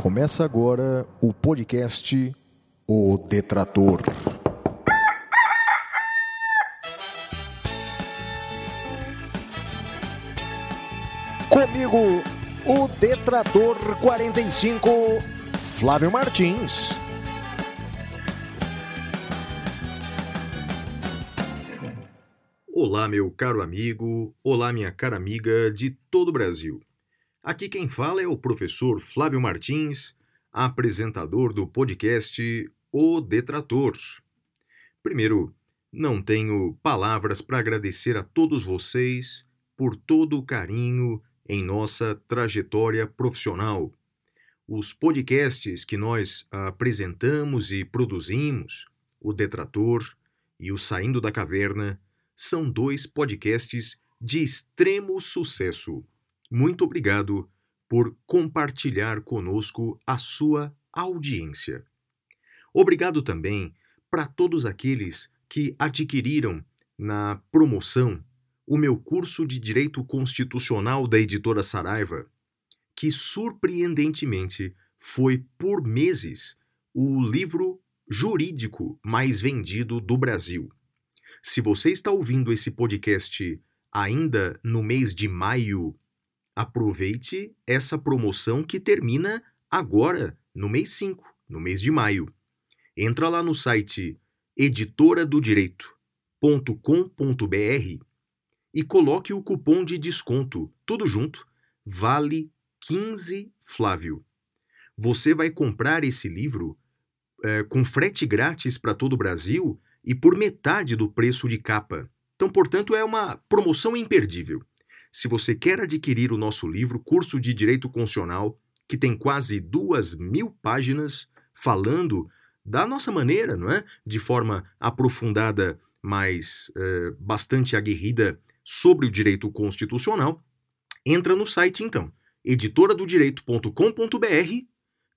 Começa agora o podcast O Detrator. Comigo, o Detrator 45, Flávio Martins. Olá, meu caro amigo, olá, minha cara amiga de todo o Brasil. Aqui quem fala é o professor Flávio Martins, apresentador do podcast O Detrator. Primeiro, não tenho palavras para agradecer a todos vocês por todo o carinho em nossa trajetória profissional. Os podcasts que nós apresentamos e produzimos, o Detrator e o Saindo da Caverna, são dois podcasts de extremo sucesso. Muito obrigado por compartilhar conosco a sua audiência. Obrigado também para todos aqueles que adquiriram na promoção o meu curso de Direito Constitucional da editora Saraiva, que surpreendentemente foi por meses o livro jurídico mais vendido do Brasil. Se você está ouvindo esse podcast ainda no mês de maio, aproveite essa promoção que termina agora, no mês 5, no mês de maio. Entra lá no site editoradodireito.com.br e coloque o cupom de desconto, tudo junto, vale 15 Flávio. Você vai comprar esse livro é, com frete grátis para todo o Brasil e por metade do preço de capa. Então, portanto, é uma promoção imperdível. Se você quer adquirir o nosso livro, Curso de Direito Constitucional, que tem quase duas mil páginas falando da nossa maneira, não é? De forma aprofundada, mas é, bastante aguerrida sobre o direito constitucional, entra no site então, editoradodireito.com.br,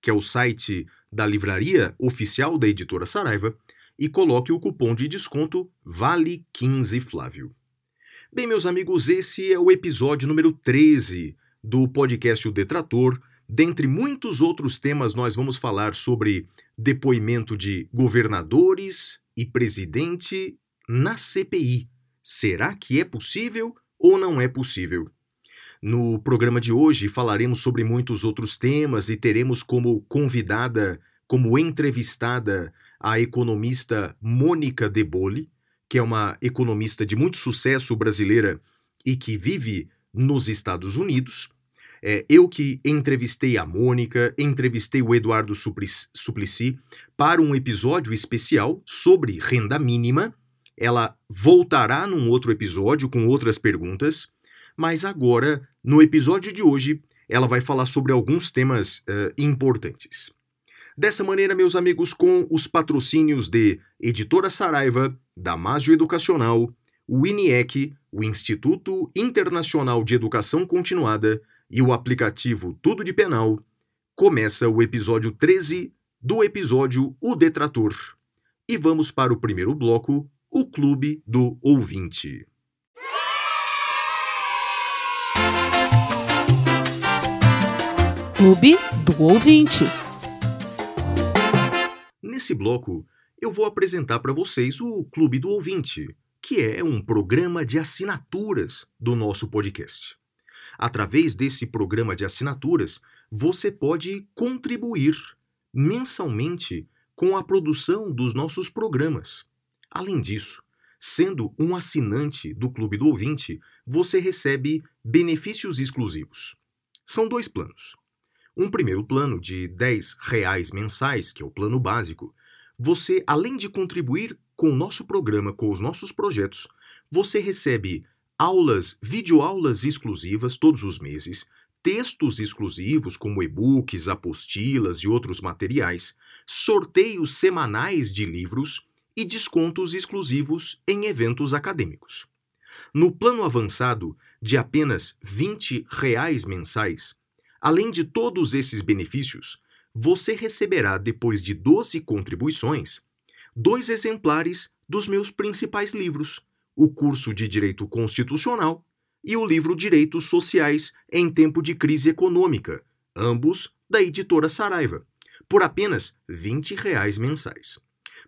que é o site da livraria oficial da editora Saraiva, e coloque o cupom de desconto Vale15 Flávio. Bem, meus amigos, esse é o episódio número 13 do podcast O Detrator. Dentre muitos outros temas, nós vamos falar sobre depoimento de governadores e presidente na CPI. Será que é possível ou não é possível? No programa de hoje falaremos sobre muitos outros temas e teremos como convidada, como entrevistada, a economista Mônica De Bolle, que é uma economista de muito sucesso brasileira e que vive nos Estados Unidos. É, eu que entrevistei a Mônica, entrevistei o Eduardo Suplicy para um episódio especial sobre renda mínima. Ela voltará num outro episódio com outras perguntas, mas agora, no episódio de hoje, ela vai falar sobre alguns temas uh, importantes. Dessa maneira, meus amigos, com os patrocínios de Editora Saraiva, Damásio Educacional, o INIEC, o Instituto Internacional de Educação Continuada e o aplicativo Tudo de Penal, começa o episódio 13 do episódio O Detrator. E vamos para o primeiro bloco, o Clube do Ouvinte. Clube do Ouvinte. Nesse bloco, eu vou apresentar para vocês o Clube do Ouvinte, que é um programa de assinaturas do nosso podcast. Através desse programa de assinaturas, você pode contribuir mensalmente com a produção dos nossos programas. Além disso, sendo um assinante do Clube do Ouvinte, você recebe benefícios exclusivos. São dois planos. Um primeiro plano de 10 reais mensais, que é o plano básico. Você, além de contribuir com o nosso programa, com os nossos projetos, você recebe aulas, videoaulas exclusivas todos os meses, textos exclusivos como e-books, apostilas e outros materiais, sorteios semanais de livros e descontos exclusivos em eventos acadêmicos. No plano avançado, de apenas 20 reais mensais, Além de todos esses benefícios, você receberá, depois de 12 contribuições, dois exemplares dos meus principais livros: o curso de Direito Constitucional e o livro Direitos Sociais em Tempo de Crise Econômica, ambos da editora Saraiva, por apenas 20 reais mensais.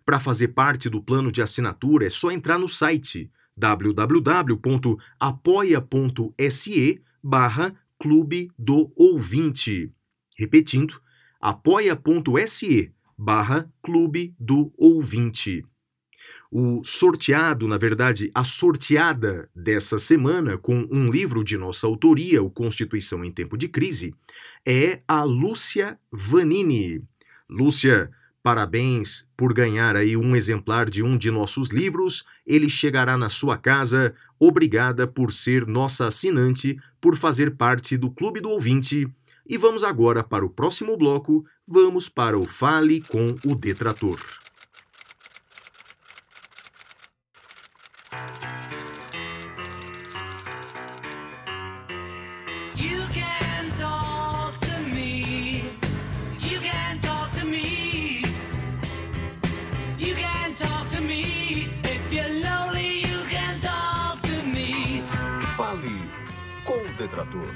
Para fazer parte do plano de assinatura é só entrar no site www.apoia.se barra Clube do Ouvinte. Repetindo, apoia.se barra Clube do Ouvinte. O sorteado, na verdade, a sorteada dessa semana com um livro de nossa autoria, o Constituição em Tempo de Crise, é a Lúcia Vanini. Lúcia, parabéns por ganhar aí um exemplar de um de nossos livros. Ele chegará na sua casa. Obrigada por ser nossa assinante, por fazer parte do Clube do Ouvinte. E vamos agora para o próximo bloco. Vamos para o Fale com o Detrator. Detrator.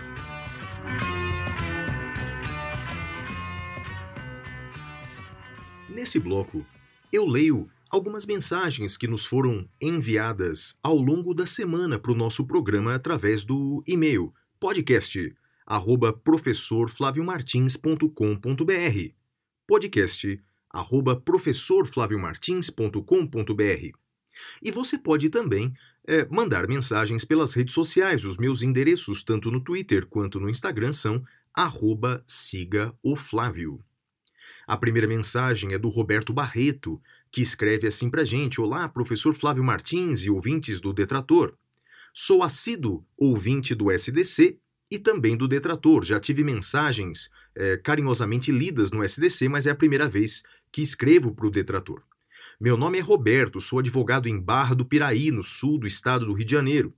Nesse bloco, eu leio algumas mensagens que nos foram enviadas ao longo da semana para o nosso programa através do e-mail podcast arroba professorflaviomartins.com.br podcast arroba professorflaviomartins.com.br e você pode também é, mandar mensagens pelas redes sociais. Os meus endereços, tanto no Twitter quanto no Instagram, são arroba. A primeira mensagem é do Roberto Barreto, que escreve assim pra gente: Olá, professor Flávio Martins e ouvintes do Detrator. Sou assíduo ouvinte do SDC e também do Detrator. Já tive mensagens eh, carinhosamente lidas no SDC, mas é a primeira vez que escrevo para o Detrator. Meu nome é Roberto, sou advogado em Barra do Piraí, no sul do estado do Rio de Janeiro.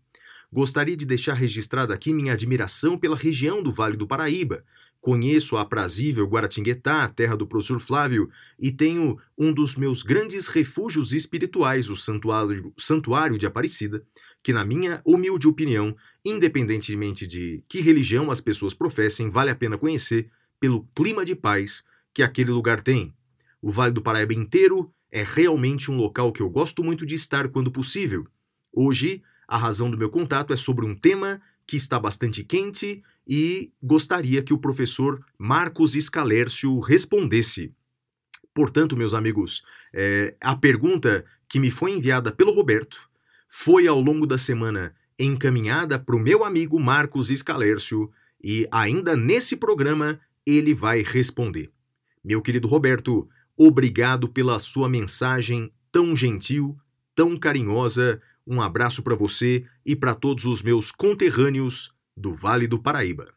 Gostaria de deixar registrada aqui minha admiração pela região do Vale do Paraíba. Conheço a aprazível Guaratinguetá, terra do professor Flávio, e tenho um dos meus grandes refúgios espirituais, o Santuário, Santuário de Aparecida, que, na minha humilde opinião, independentemente de que religião as pessoas professem, vale a pena conhecer pelo clima de paz que aquele lugar tem. O Vale do Paraíba inteiro é realmente um local que eu gosto muito de estar quando possível. Hoje, a razão do meu contato é sobre um tema que está bastante quente e gostaria que o professor Marcos Escalércio respondesse. Portanto, meus amigos, é, a pergunta que me foi enviada pelo Roberto foi ao longo da semana encaminhada para o meu amigo Marcos Escalércio e ainda nesse programa ele vai responder. Meu querido Roberto, obrigado pela sua mensagem tão gentil, tão carinhosa. Um abraço para você e para todos os meus conterrâneos do Vale do Paraíba.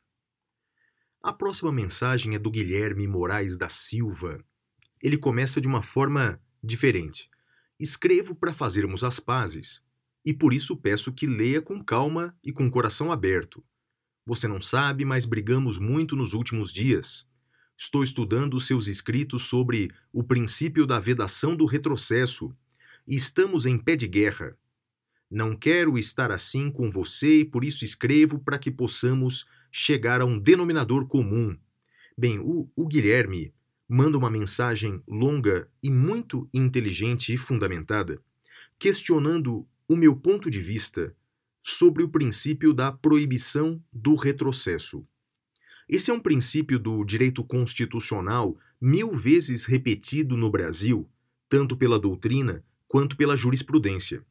A próxima mensagem é do Guilherme Moraes da Silva. Ele começa de uma forma diferente. Escrevo para fazermos as pazes e por isso peço que leia com calma e com coração aberto. Você não sabe, mas brigamos muito nos últimos dias. Estou estudando seus escritos sobre o princípio da vedação do retrocesso estamos em pé de guerra. Não quero estar assim com você e por isso escrevo para que possamos chegar a um denominador comum. Bem, o, o Guilherme manda uma mensagem longa e muito inteligente e fundamentada, questionando o meu ponto de vista sobre o princípio da proibição do retrocesso. Esse é um princípio do direito constitucional mil vezes repetido no Brasil, tanto pela doutrina quanto pela jurisprudência.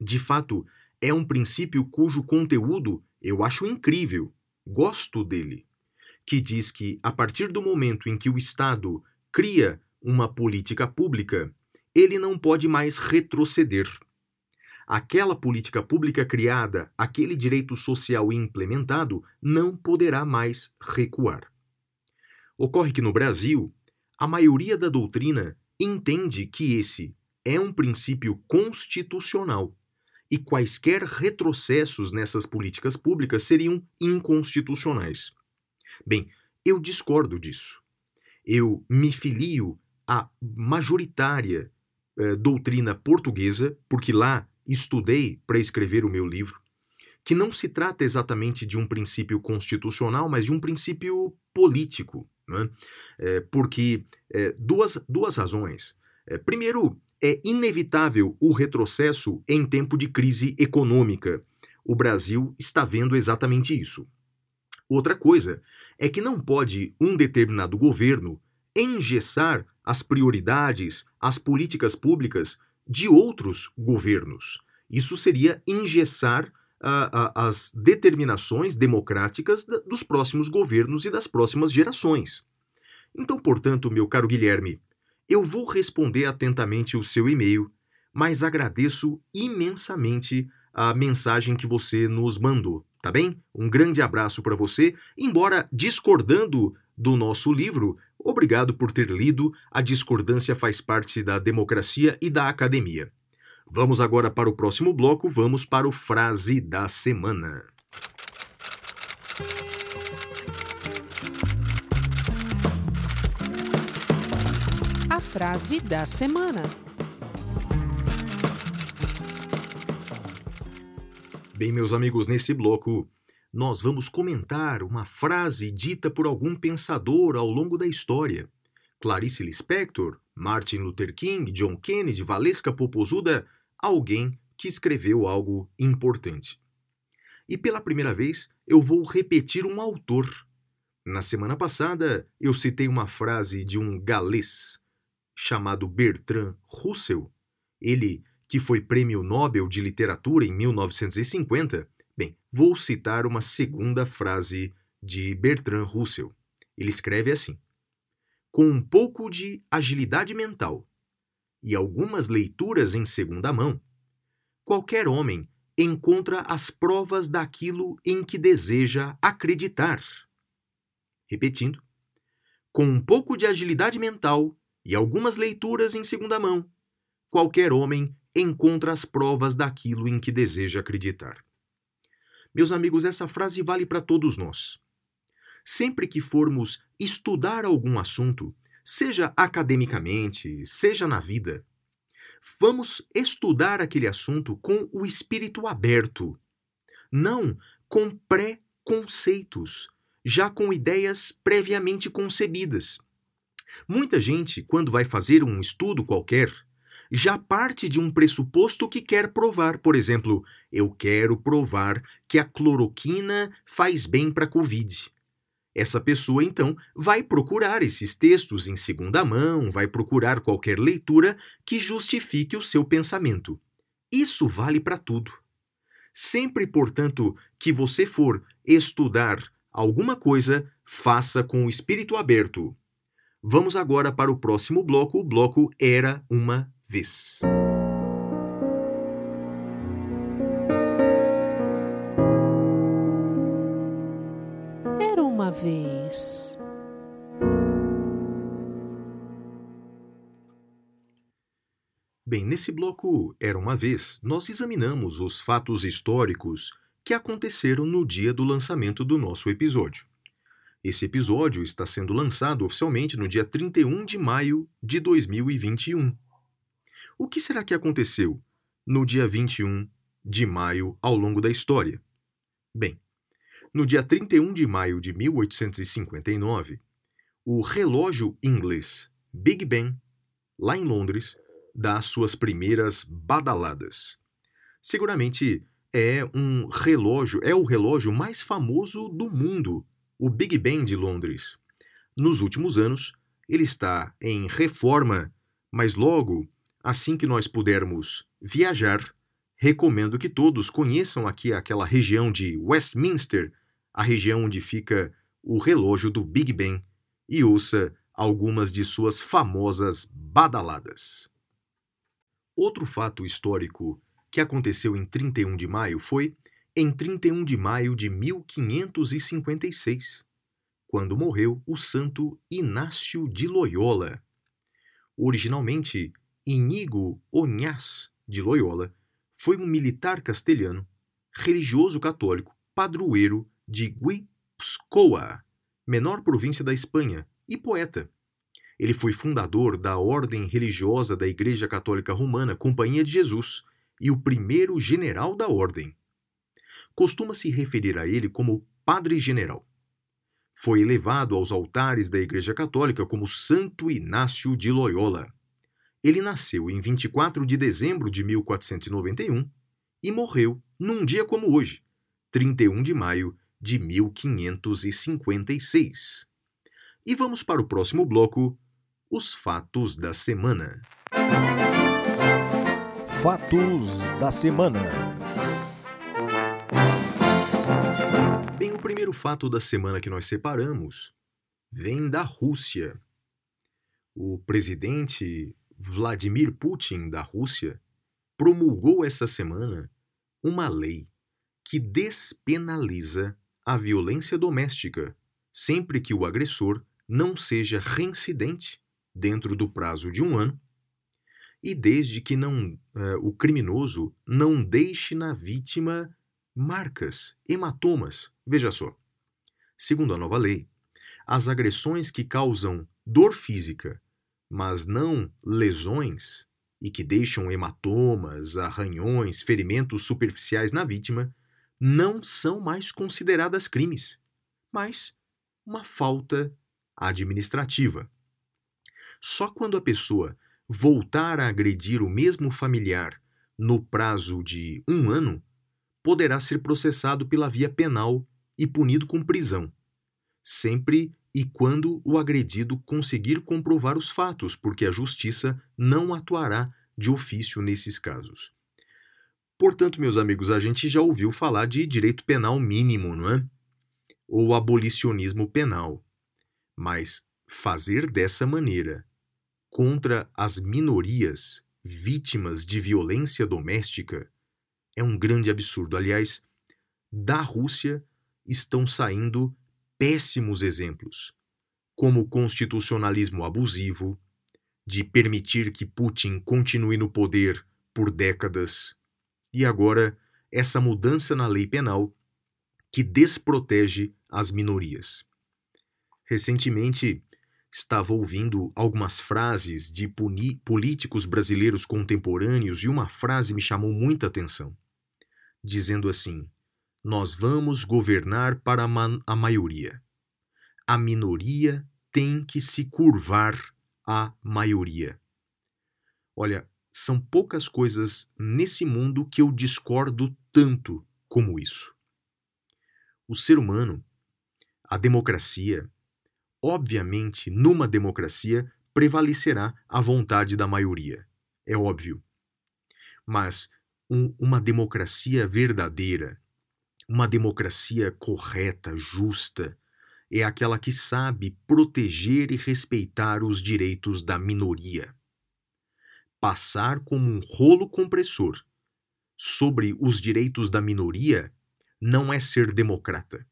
De fato, é um princípio cujo conteúdo eu acho incrível, gosto dele, que diz que, a partir do momento em que o Estado cria uma política pública, ele não pode mais retroceder aquela política pública criada, aquele direito social implementado, não poderá mais recuar. Ocorre que no Brasil, a maioria da doutrina entende que esse é um princípio constitucional e quaisquer retrocessos nessas políticas públicas seriam inconstitucionais. Bem, eu discordo disso. Eu me filio à majoritária eh, doutrina portuguesa, porque lá estudei para escrever o meu livro, que não se trata exatamente de um princípio constitucional, mas de um princípio político, né? É, porque é, duas, duas razões. É, primeiro, é inevitável o retrocesso em tempo de crise econômica. O Brasil está vendo exatamente isso. Outra coisa é que não pode um determinado governo engessar as prioridades, as políticas públicas de outros governos. Isso seria engessar as determinações democráticas da- dos próximos governos e das próximas gerações. Então, portanto, meu caro Guilherme, eu vou responder atentamente o seu e-mail, mas agradeço imensamente a mensagem que você nos mandou, tá bem? Um grande abraço para você, embora discordando do nosso livro, obrigado por ter lido. A discordância faz parte da democracia e da academia. Vamos agora para o próximo bloco, vamos para o frase da semana. A frase da semana. Bem, meus amigos, nesse bloco nós vamos comentar uma frase dita por algum pensador ao longo da história. Clarice Lispector, Martin Luther King, John Kennedy, Valesca Popozuda, alguém que escreveu algo importante. E pela primeira vez eu vou repetir um autor. Na semana passada eu citei uma frase de um galês chamado Bertrand Russell, ele que foi prêmio Nobel de Literatura em 1950. Bem, vou citar uma segunda frase de Bertrand Russell. Ele escreve assim: Com um pouco de agilidade mental e algumas leituras em segunda mão, qualquer homem encontra as provas daquilo em que deseja acreditar. Repetindo, com um pouco de agilidade mental e algumas leituras em segunda mão, qualquer homem encontra as provas daquilo em que deseja acreditar. Meus amigos, essa frase vale para todos nós. Sempre que formos estudar algum assunto, seja academicamente, seja na vida, vamos estudar aquele assunto com o espírito aberto, não com pré-conceitos, já com ideias previamente concebidas. Muita gente, quando vai fazer um estudo qualquer, já parte de um pressuposto que quer provar. Por exemplo, eu quero provar que a cloroquina faz bem para a Covid. Essa pessoa, então, vai procurar esses textos em segunda mão, vai procurar qualquer leitura que justifique o seu pensamento. Isso vale para tudo. Sempre, portanto, que você for estudar alguma coisa, faça com o espírito aberto. Vamos agora para o próximo bloco. O bloco Era uma Vez. Era uma vez. Bem, nesse bloco Era uma Vez, nós examinamos os fatos históricos que aconteceram no dia do lançamento do nosso episódio. Esse episódio está sendo lançado oficialmente no dia 31 de maio de 2021. O que será que aconteceu no dia 21 de maio ao longo da história? Bem, no dia 31 de maio de 1859, o relógio inglês Big Ben, lá em Londres, dá suas primeiras badaladas. Seguramente é um relógio, é o relógio mais famoso do mundo, o Big Ben de Londres. Nos últimos anos, ele está em reforma, mas logo, assim que nós pudermos viajar, recomendo que todos conheçam aqui aquela região de Westminster, a região onde fica o relógio do Big Ben, e ouça algumas de suas famosas badaladas. Outro fato histórico que aconteceu em 31 de maio foi em 31 de maio de 1556, quando morreu o santo Inácio de Loyola. Originalmente, Inigo Onhas de Loyola foi um militar castelhano, religioso católico, padroeiro de Guipúzcoa, menor província da Espanha, e poeta. Ele foi fundador da ordem religiosa da Igreja Católica Romana Companhia de Jesus e o primeiro general da ordem. Costuma-se referir a ele como Padre General. Foi elevado aos altares da Igreja Católica como Santo Inácio de Loyola. Ele nasceu em 24 de dezembro de 1491 e morreu num dia como hoje, 31 de maio de 1556. E vamos para o próximo bloco, os fatos da semana. Fatos da semana. Bem, o primeiro fato da semana que nós separamos vem da Rússia. O presidente Vladimir Putin da Rússia promulgou essa semana uma lei que despenaliza a violência doméstica sempre que o agressor não seja reincidente dentro do prazo de um ano e desde que não eh, o criminoso não deixe na vítima marcas, hematomas. Veja só. Segundo a nova lei, as agressões que causam dor física, mas não lesões e que deixam hematomas, arranhões, ferimentos superficiais na vítima, não são mais consideradas crimes, mas uma falta administrativa. Só quando a pessoa voltar a agredir o mesmo familiar no prazo de um ano, poderá ser processado pela via penal e punido com prisão, sempre e quando o agredido conseguir comprovar os fatos, porque a justiça não atuará de ofício nesses casos. Portanto, meus amigos, a gente já ouviu falar de direito penal mínimo, não é? Ou abolicionismo penal. Mas fazer dessa maneira contra as minorias vítimas de violência doméstica é um grande absurdo. Aliás, da Rússia estão saindo péssimos exemplos, como o constitucionalismo abusivo, de permitir que Putin continue no poder por décadas, e agora essa mudança na lei penal que desprotege as minorias. Recentemente, estava ouvindo algumas frases de políticos brasileiros contemporâneos e uma frase me chamou muita atenção, dizendo assim: Nós vamos governar para a, ma a maioria. A minoria tem que se curvar à maioria. Olha, são poucas coisas nesse mundo que eu discordo tanto como isso. O ser humano, a democracia, obviamente, numa democracia, prevalecerá a vontade da maioria. É óbvio. Mas um, uma democracia verdadeira, uma democracia correta, justa, é aquela que sabe proteger e respeitar os direitos da minoria. Passar como um rolo compressor sobre os direitos da minoria não é ser democrata.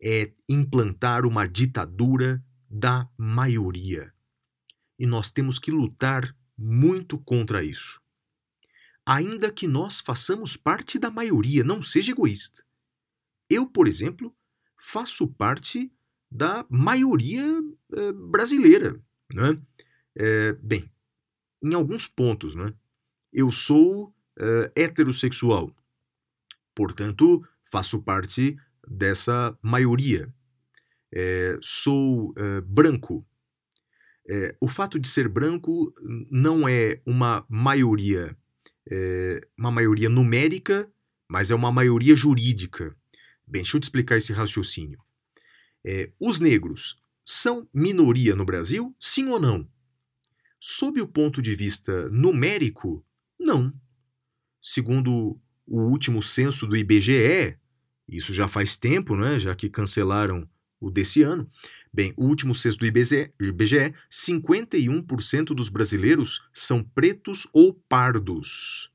É implantar uma ditadura da maioria. E nós temos que lutar muito contra isso. Ainda que nós façamos parte da maioria, não seja egoísta. Eu, por exemplo, faço parte da maioria eh, brasileira. Né? É, bem, em alguns pontos, né? eu sou eh, heterossexual, portanto, faço parte dessa maioria. É, sou branco. o fato de ser branco não é uma maioria, uma maioria numérica, mas é uma maioria jurídica. Bem, deixa eu te explicar esse raciocínio. É, os negros são minoria no Brasil? Sim ou não? Sob o ponto de vista numérico, não. Segundo o último censo do IBGE, isso já faz tempo, né, já que cancelaram o desse ano. Bem, o último censo do IBGE, IBGE 51% dos brasileiros são pretos ou pardos,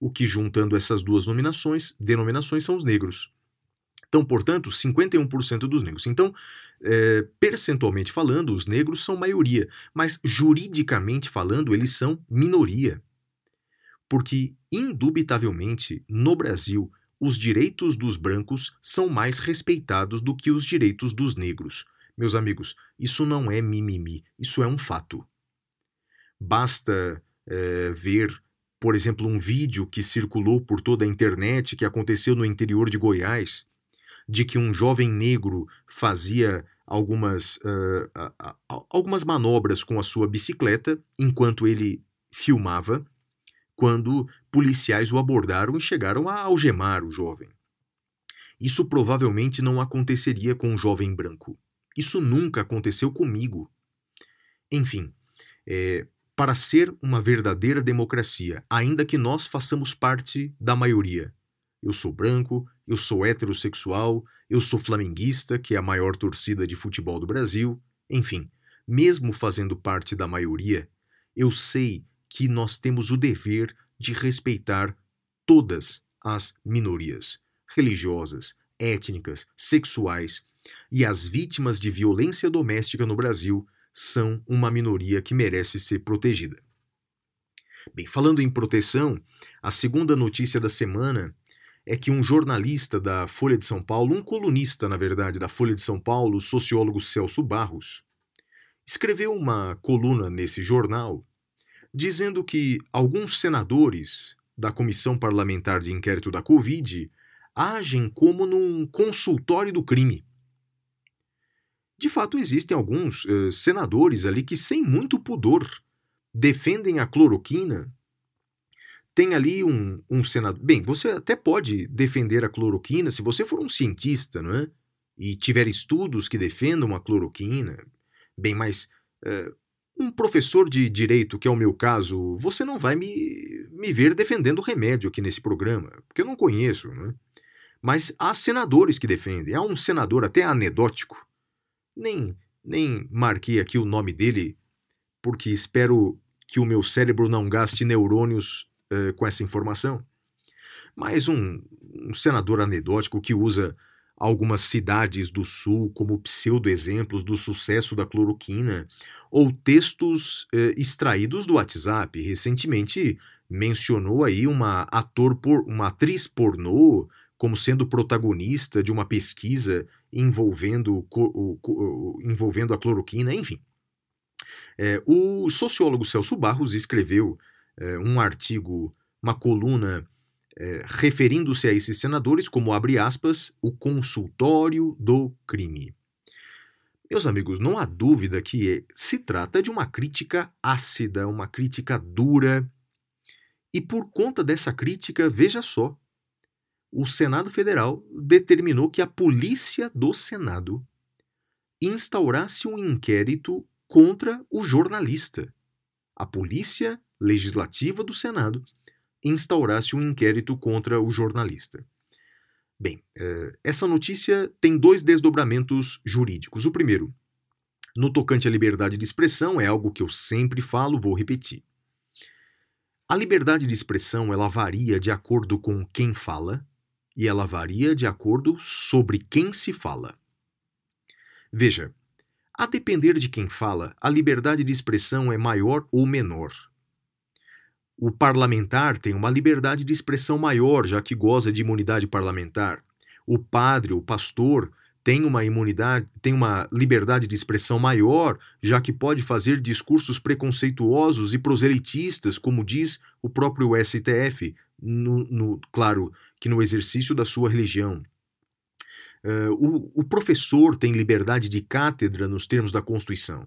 o que juntando essas duas nominações, denominações são os negros. Então, portanto, 51% dos negros. Então, é, percentualmente falando, os negros são maioria, mas juridicamente falando, eles são minoria. Porque, indubitavelmente, no Brasil, os direitos dos brancos são mais respeitados do que os direitos dos negros. Meus amigos, isso não é mimimi, isso é um fato. Basta é, ver, por exemplo, um vídeo que circulou por toda a internet que aconteceu no interior de Goiás de que um jovem negro fazia algumas, ah, algumas manobras com a sua bicicleta enquanto ele filmava, quando policiais o abordaram e chegaram a algemar o jovem. Isso provavelmente não aconteceria com um jovem branco. Isso nunca aconteceu comigo. Enfim, é, para ser uma verdadeira democracia, ainda que nós façamos parte da maioria. Eu sou branco, eu sou heterossexual, eu sou flamenguista, que é a maior torcida de futebol do Brasil, enfim, mesmo fazendo parte da maioria, eu sei que nós temos o dever de respeitar todas as minorias religiosas, étnicas, sexuais e as vítimas de violência doméstica no Brasil são uma minoria que merece ser protegida. Bem, falando em proteção, a segunda notícia da semana é que um jornalista da Folha de São Paulo, um colunista, na verdade, da Folha de São Paulo, o sociólogo Celso Barros, escreveu uma coluna nesse jornal dizendo que alguns senadores da Comissão Parlamentar de Inquérito da Covid agem como num consultório do crime. De fato, existem alguns uh, senadores ali que, sem muito pudor, defendem a cloroquina. Tem ali um, um senador. Bem, você até pode defender a cloroquina se você for um cientista, não é? E tiver estudos que defendam a cloroquina. Bem, mas uh, um professor de direito, que é o meu caso, você não vai me, me ver defendendo remédio aqui nesse programa, porque eu não conheço, é? Mas há senadores que defendem. Há um senador até anedótico nem, nem marquei aqui o nome dele, porque espero que o meu cérebro não gaste neurônios uh, com essa informação. Mas um, um senador anedótico que usa algumas cidades do Sul como pseudo-exemplos do sucesso da cloroquina, ou textos eh, extraídos do WhatsApp. Recentemente mencionou aí uma, ator por, uma atriz pornô como sendo protagonista de uma pesquisa envolvendo, o, o, envolvendo a cloroquina, enfim. É, o sociólogo Celso Barros escreveu é, um artigo, uma coluna, é, referindo-se a esses senadores como, abre aspas, o consultório do crime. Meus amigos, não há dúvida que se trata de uma crítica ácida, uma crítica dura. E por conta dessa crítica, veja só, o Senado Federal determinou que a Polícia do Senado instaurasse um inquérito contra o jornalista. A Polícia Legislativa do Senado instaurasse um inquérito contra o jornalista. Bem, eh, essa notícia tem dois desdobramentos jurídicos. O primeiro, no tocante à liberdade de expressão, é algo que eu sempre falo, vou repetir. A liberdade de expressão ela varia de acordo com quem fala, e ela varia de acordo sobre quem se fala. Veja, a depender de quem fala, a liberdade de expressão é maior ou menor. O parlamentar tem uma liberdade de expressão maior, já que goza de imunidade parlamentar. O padre, o pastor, tem uma imunidade, tem uma liberdade de expressão maior, já que pode fazer discursos preconceituosos e proselitistas, como diz o próprio STF, no, no claro, que no exercício da sua religião. Uh, o, o professor tem liberdade de cátedra nos termos da Constituição.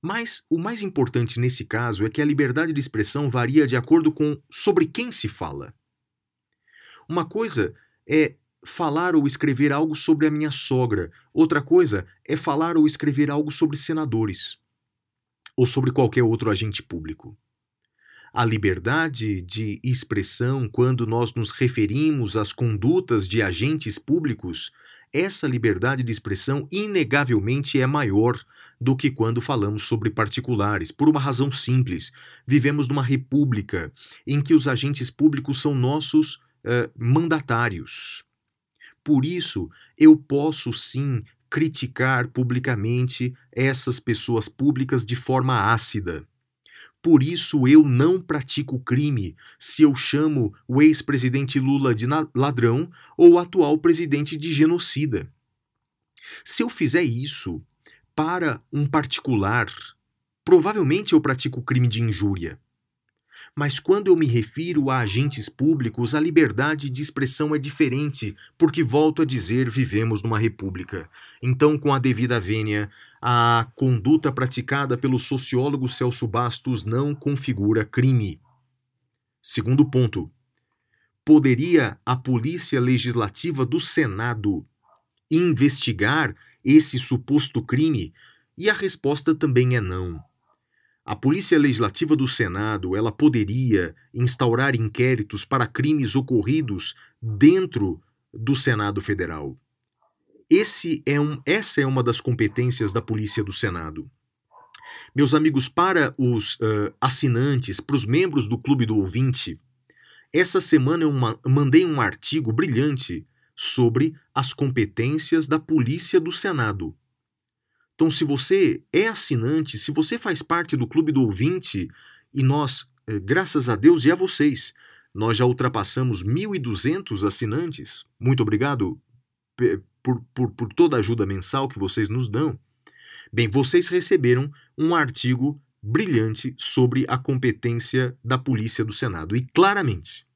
Mas o mais importante nesse caso é que a liberdade de expressão varia de acordo com sobre quem se fala. Uma coisa é falar ou escrever algo sobre a minha sogra, outra coisa é falar ou escrever algo sobre senadores ou sobre qualquer outro agente público. A liberdade de expressão, quando nós nos referimos às condutas de agentes públicos, essa liberdade de expressão inegavelmente é maior do que quando falamos sobre particulares, por uma razão simples. Vivemos numa república em que os agentes públicos são nossos uh, mandatários. Por isso, eu posso sim criticar publicamente essas pessoas públicas de forma ácida. Por isso eu não pratico crime se eu chamo o ex-presidente Lula de ladrão ou o atual presidente de genocida. Se eu fizer isso para um particular, provavelmente eu pratico crime de injúria. Mas quando eu me refiro a agentes públicos, a liberdade de expressão é diferente, porque volto a dizer, vivemos numa república. Então, com a devida vênia, a conduta praticada pelo sociólogo Celso Bastos não configura crime. Segundo ponto. Poderia a Polícia Legislativa do Senado investigar esse suposto crime? E a resposta também é não. A Polícia Legislativa do Senado, ela poderia instaurar inquéritos para crimes ocorridos dentro do Senado Federal. Esse é um, essa é uma das competências da Polícia do Senado. Meus amigos, para os uh, assinantes, para os membros do Clube do Ouvinte, essa semana eu ma mandei um artigo brilhante sobre as competências da Polícia do Senado. Então, se você é assinante, se você faz parte do Clube do Ouvinte, e nós, graças a Deus e a vocês, nós já ultrapassamos 1.200 assinantes. Muito obrigado por, por, por toda a ajuda mensal que vocês nos dão. Bem, vocês receberam um artigo brilhante sobre a competência da Polícia do Senado. E claramente,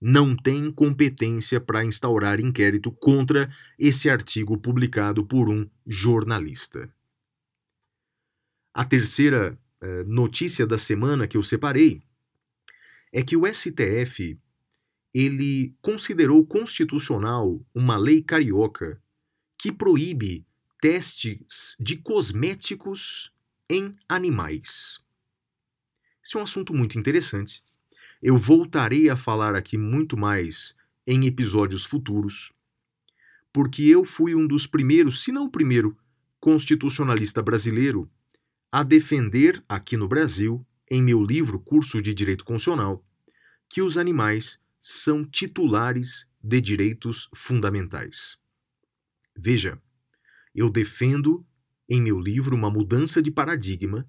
não tem competência para instaurar inquérito contra esse artigo publicado por um jornalista. A terceira eh, notícia da semana que eu separei é que o STF ele considerou constitucional uma lei carioca que proíbe testes de cosméticos em animais. Esse é um assunto muito interessante. Eu voltarei a falar aqui muito mais em episódios futuros, porque eu fui um dos primeiros, se não o primeiro, constitucionalista brasileiro a defender aqui no Brasil, em meu livro Curso de Direito Constitucional, que os animais são titulares de direitos fundamentais. Veja, eu defendo em meu livro uma mudança de paradigma,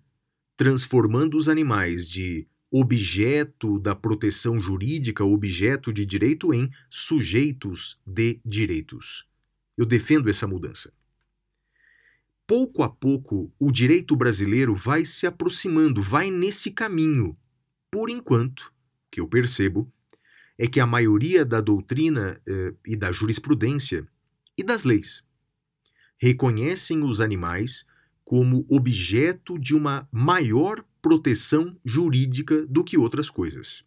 transformando os animais de objeto da proteção jurídica, objeto de direito, em sujeitos de direitos. Eu defendo essa mudança pouco a pouco o direito brasileiro vai se aproximando, vai nesse caminho. Por enquanto, que eu percebo é que a maioria da doutrina eh, e da jurisprudência e das leis reconhecem os animais como objeto de uma maior proteção jurídica do que outras coisas.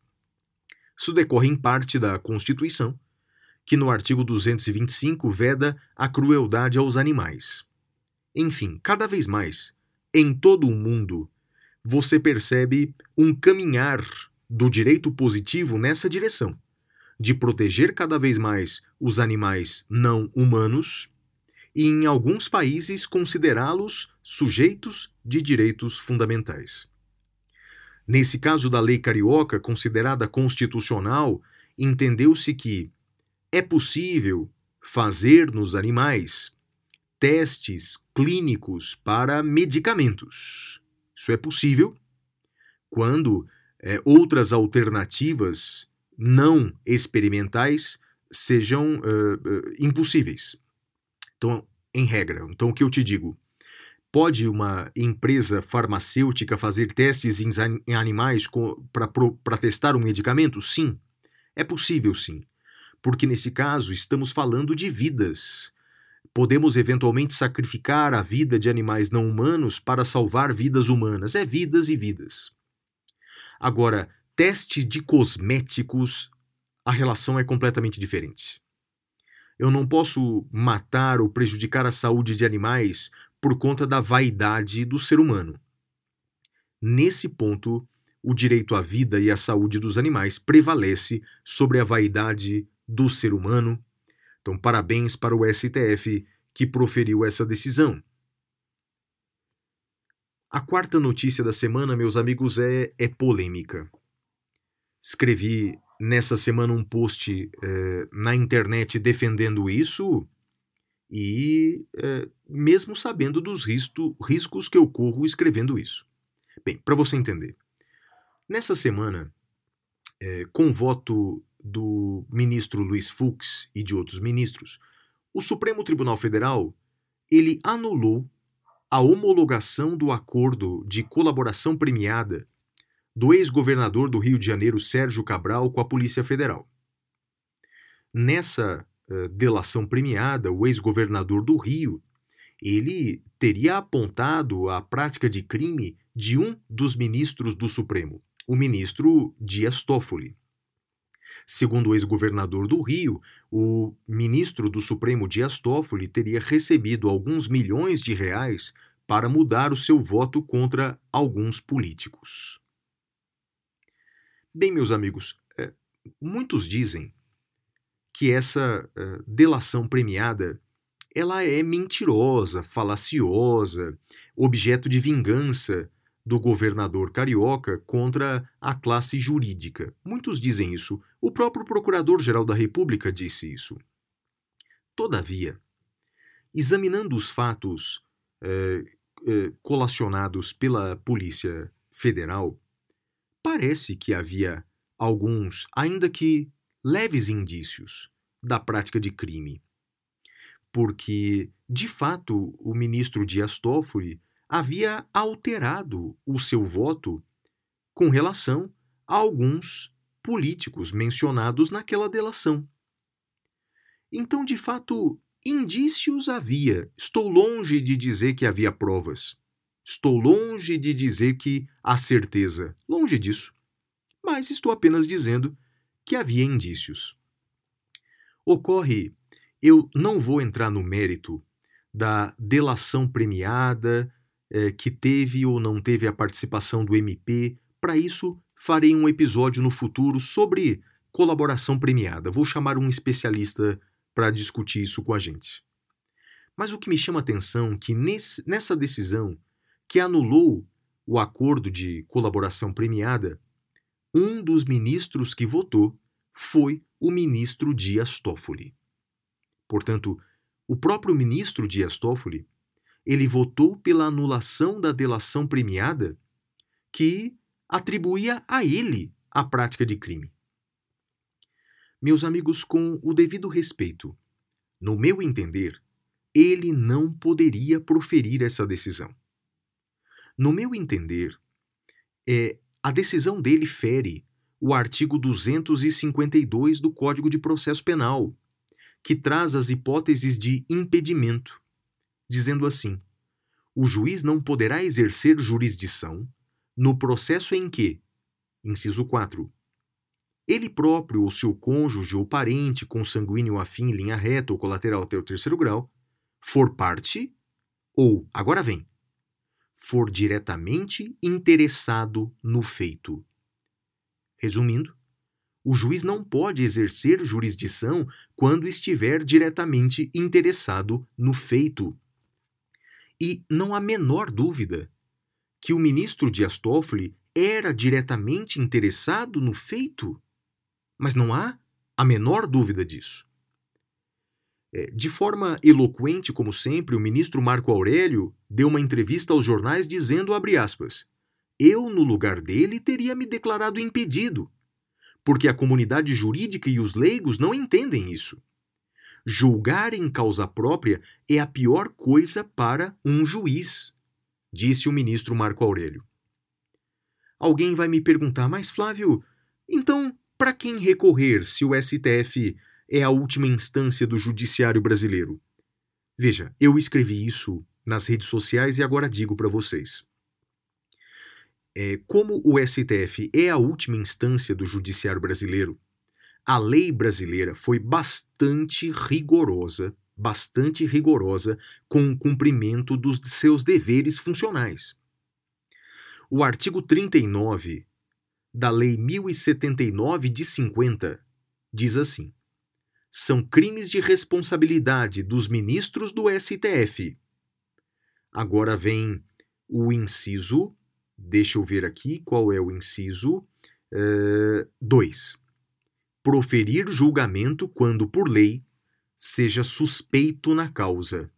Isso decorre em parte da Constituição, que no artigo 225 veda a crueldade aos animais. Enfim, cada vez mais, em todo o mundo, você percebe um caminhar do direito positivo nessa direção, de proteger cada vez mais os animais não humanos e, em alguns países, considerá-los sujeitos de direitos fundamentais. Nesse caso da lei carioca, considerada constitucional, entendeu-se que é possível fazer nos animais testes clínicos para medicamentos. Isso é possível quando é, outras alternativas não experimentais sejam uh, impossíveis. Então, em regra, então o que eu te digo? Pode uma empresa farmacêutica fazer testes em animais para testar um medicamento? Sim, é possível sim. Porque nesse caso estamos falando de vidas Podemos eventualmente sacrificar a vida de animais não humanos para salvar vidas humanas. É vidas e vidas. Agora, teste de cosméticos, a relação é completamente diferente. Eu não posso matar ou prejudicar a saúde de animais por conta da vaidade do ser humano. Nesse ponto, o direito à vida e à saúde dos animais prevalece sobre a vaidade do ser humano então, parabéns para o STF que proferiu essa decisão. A quarta notícia da semana, meus amigos, é, é polêmica. Escrevi nessa semana um post é, na internet defendendo isso e é, mesmo sabendo dos risco, riscos que eu corro escrevendo isso. Bem, para você entender, nessa semana, é, com voto do ministro Luiz Fux e de outros ministros, o Supremo Tribunal Federal ele anulou a homologação do acordo de colaboração premiada do ex-governador do Rio de Janeiro, Sérgio Cabral, com a Polícia Federal. Nessa uh, delação premiada, o ex-governador do Rio, ele teria apontado a prática de crime de um dos ministros do Supremo, o ministro Dias Toffoli. Segundo o ex-governador do Rio, o ministro do Supremo Dias Toffoli teria recebido alguns milhões de reais para mudar o seu voto contra alguns políticos. Bem, meus amigos, é, muitos dizem que essa é, delação premiada ela é mentirosa, falaciosa, objeto de vingança do governador carioca contra a classe jurídica. Muitos dizem isso. O próprio Procurador-Geral da República disse isso. Todavia, examinando os fatos eh, eh, colacionados pela Polícia Federal, parece que havia alguns, ainda que leves indícios, da prática de crime. Porque, de fato, o ministro Dias Toffoli havia alterado o seu voto com relação a alguns políticos mencionados naquela delação. Então, de fato, indícios havia. Estou longe de dizer que havia provas. Estou longe de dizer que há certeza. Longe disso. Mas estou apenas dizendo que havia indícios. Ocorre, eu não vou entrar no mérito da delação premiada, é, que teve ou não teve a participação do MP. Para isso, farei um episódio no futuro sobre colaboração premiada. Vou chamar um especialista para discutir isso com a gente. Mas o que me chama a atenção é que nesse, nessa decisão que anulou o acordo de colaboração premiada, um dos ministros que votou foi o ministro Dias Toffoli. Portanto, o próprio ministro Dias Toffoli ele votou pela anulação da delação premiada que atribuía a ele a prática de crime. Meus amigos, com o devido respeito, no meu entender, ele não poderia proferir essa decisão. No meu entender, é, a decisão dele fere o artigo 252 do Código de Processo Penal, que traz as hipóteses de impedimento dizendo assim: o juiz não poderá exercer jurisdição no processo em que, inciso 4, ele próprio ou seu cônjuge ou parente consanguíneo afim, linha reta ou colateral até o terceiro grau, for parte, ou, agora vem, for diretamente interessado no feito. Resumindo, o juiz não pode exercer jurisdição quando estiver diretamente interessado no feito. E não há menor dúvida que o ministro Dias Toffoli era diretamente interessado no feito. Mas não há a menor dúvida disso. É, de forma eloquente, como sempre, o ministro Marco Aurélio deu uma entrevista aos jornais dizendo, aspas, eu, no lugar dele, teria me declarado impedido, porque a comunidade jurídica e os leigos não entendem isso. Julgar em causa própria é a pior coisa para um juiz, disse o ministro Marco Aurélio. Alguém vai me perguntar, mas Flávio, então para quem recorrer se o STF é a última instância do judiciário brasileiro? Veja, eu escrevi isso nas redes sociais e agora digo para vocês. É, como o STF é a última instância do judiciário brasileiro, a lei brasileira foi bastante rigorosa, bastante rigorosa com o cumprimento dos seus deveres funcionais. O artigo 39 da Lei 1079 de 50 diz assim: são crimes de responsabilidade dos ministros do STF. Agora vem o inciso, deixa eu ver aqui qual é o inciso 2. Uh, proferir julgamento quando, por lei, seja suspeito na causa.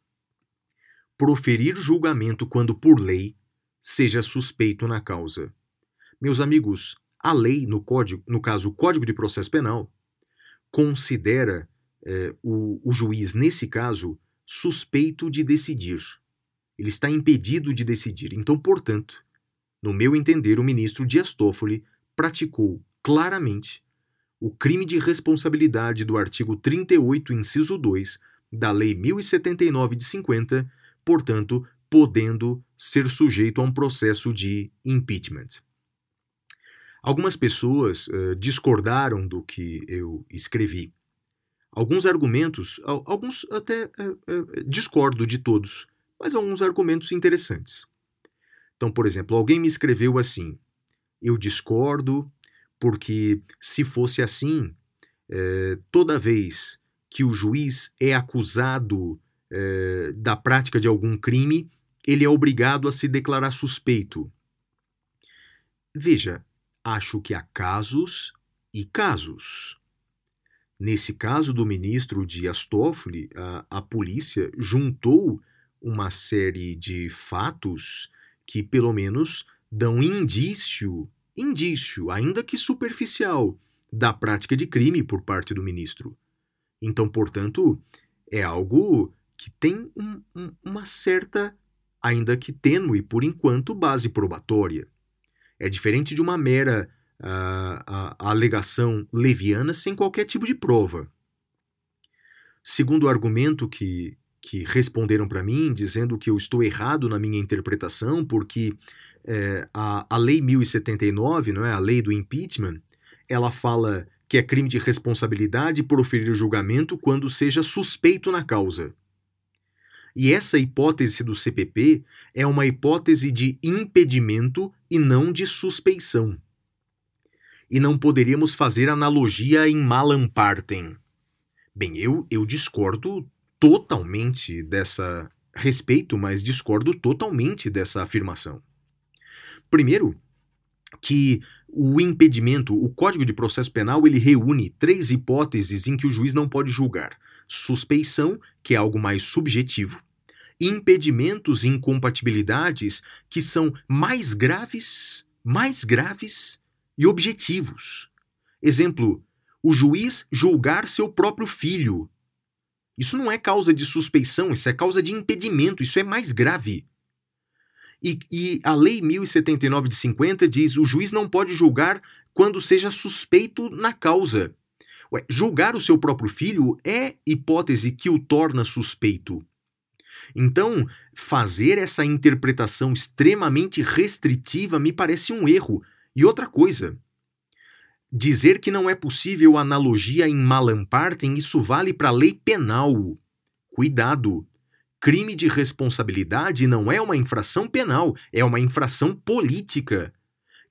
Proferir julgamento quando, por lei, seja suspeito na causa. Meus amigos, a lei, no, código, no caso o Código de Processo Penal, considera eh, o, o juiz, nesse caso, suspeito de decidir. Ele está impedido de decidir. Então, portanto, No meu entender, o ministro Dias Toffoli praticou claramente o crime de responsabilidade do artigo 38, inciso 2 da Lei 1079 de 50, portanto, podendo ser sujeito a um processo de impeachment. Algumas pessoas uh, discordaram do que eu escrevi. Alguns argumentos, alguns até uh, uh, discordo de todos, mas alguns argumentos interessantes. Então, por exemplo, alguém me escreveu assim: eu discordo porque se fosse assim, toda vez que o juiz é acusado da prática de algum crime, ele é obrigado a se declarar suspeito. Veja, acho que há casos e casos. Nesse caso do ministro Dias Toffoli, a, a polícia juntou uma série de fatos que, pelo menos, dão indício, indício, ainda que superficial, da prática de crime por parte do ministro. Então, portanto, é algo que tem um, um, uma certa, ainda que tênue por enquanto, base probatória. É diferente de uma mera uh, alegação leviana sem qualquer tipo de prova. Segundo o argumento que, que responderam para mim, dizendo que eu estou errado na minha interpretação, porque é, a, a Lei 1079, não é, a lei do impeachment, ela fala que é crime de responsabilidade por oferir o julgamento quando seja suspeito na causa. E essa hipótese do CPP é uma hipótese de impedimento e não de suspeição. E não poderíamos fazer analogia em malampartem. Bem, eu, eu discordo totalmente dessa respeito, mas discordo totalmente dessa afirmação. Primeiro, que o impedimento, o Código de Processo Penal, ele reúne três hipóteses em que o juiz não pode julgar: suspeição, que é algo mais subjetivo, impedimentos e incompatibilidades que são mais graves, mais graves e objetivos. Exemplo: o juiz julgar seu próprio filho. Isso não é causa de suspeição, isso é causa de impedimento, isso é mais grave. E, e a Lei 1079 de 50 diz: o juiz não pode julgar quando seja suspeito na causa. Ué, julgar o seu próprio filho é hipótese que o torna suspeito. Então, fazer essa interpretação extremamente restritiva me parece um erro. E outra coisa, dizer que não é possível analogia em malampartem, isso vale para a lei penal. Cuidado! Crime de responsabilidade não é uma infração penal, é uma infração política,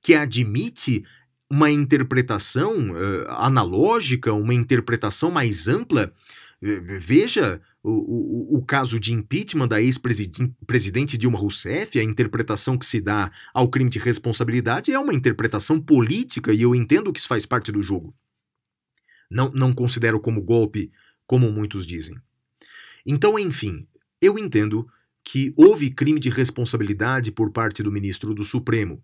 que admite uma interpretação uh, analógica, uma interpretação mais ampla. Veja o, o, o caso de impeachment da ex-presidente Dilma Rousseff, a interpretação que se dá ao crime de responsabilidade é uma interpretação política e eu entendo que isso faz parte do jogo. Não, não considero como golpe, como muitos dizem. Então, enfim, eu entendo que houve crime de responsabilidade por parte do ministro do Supremo.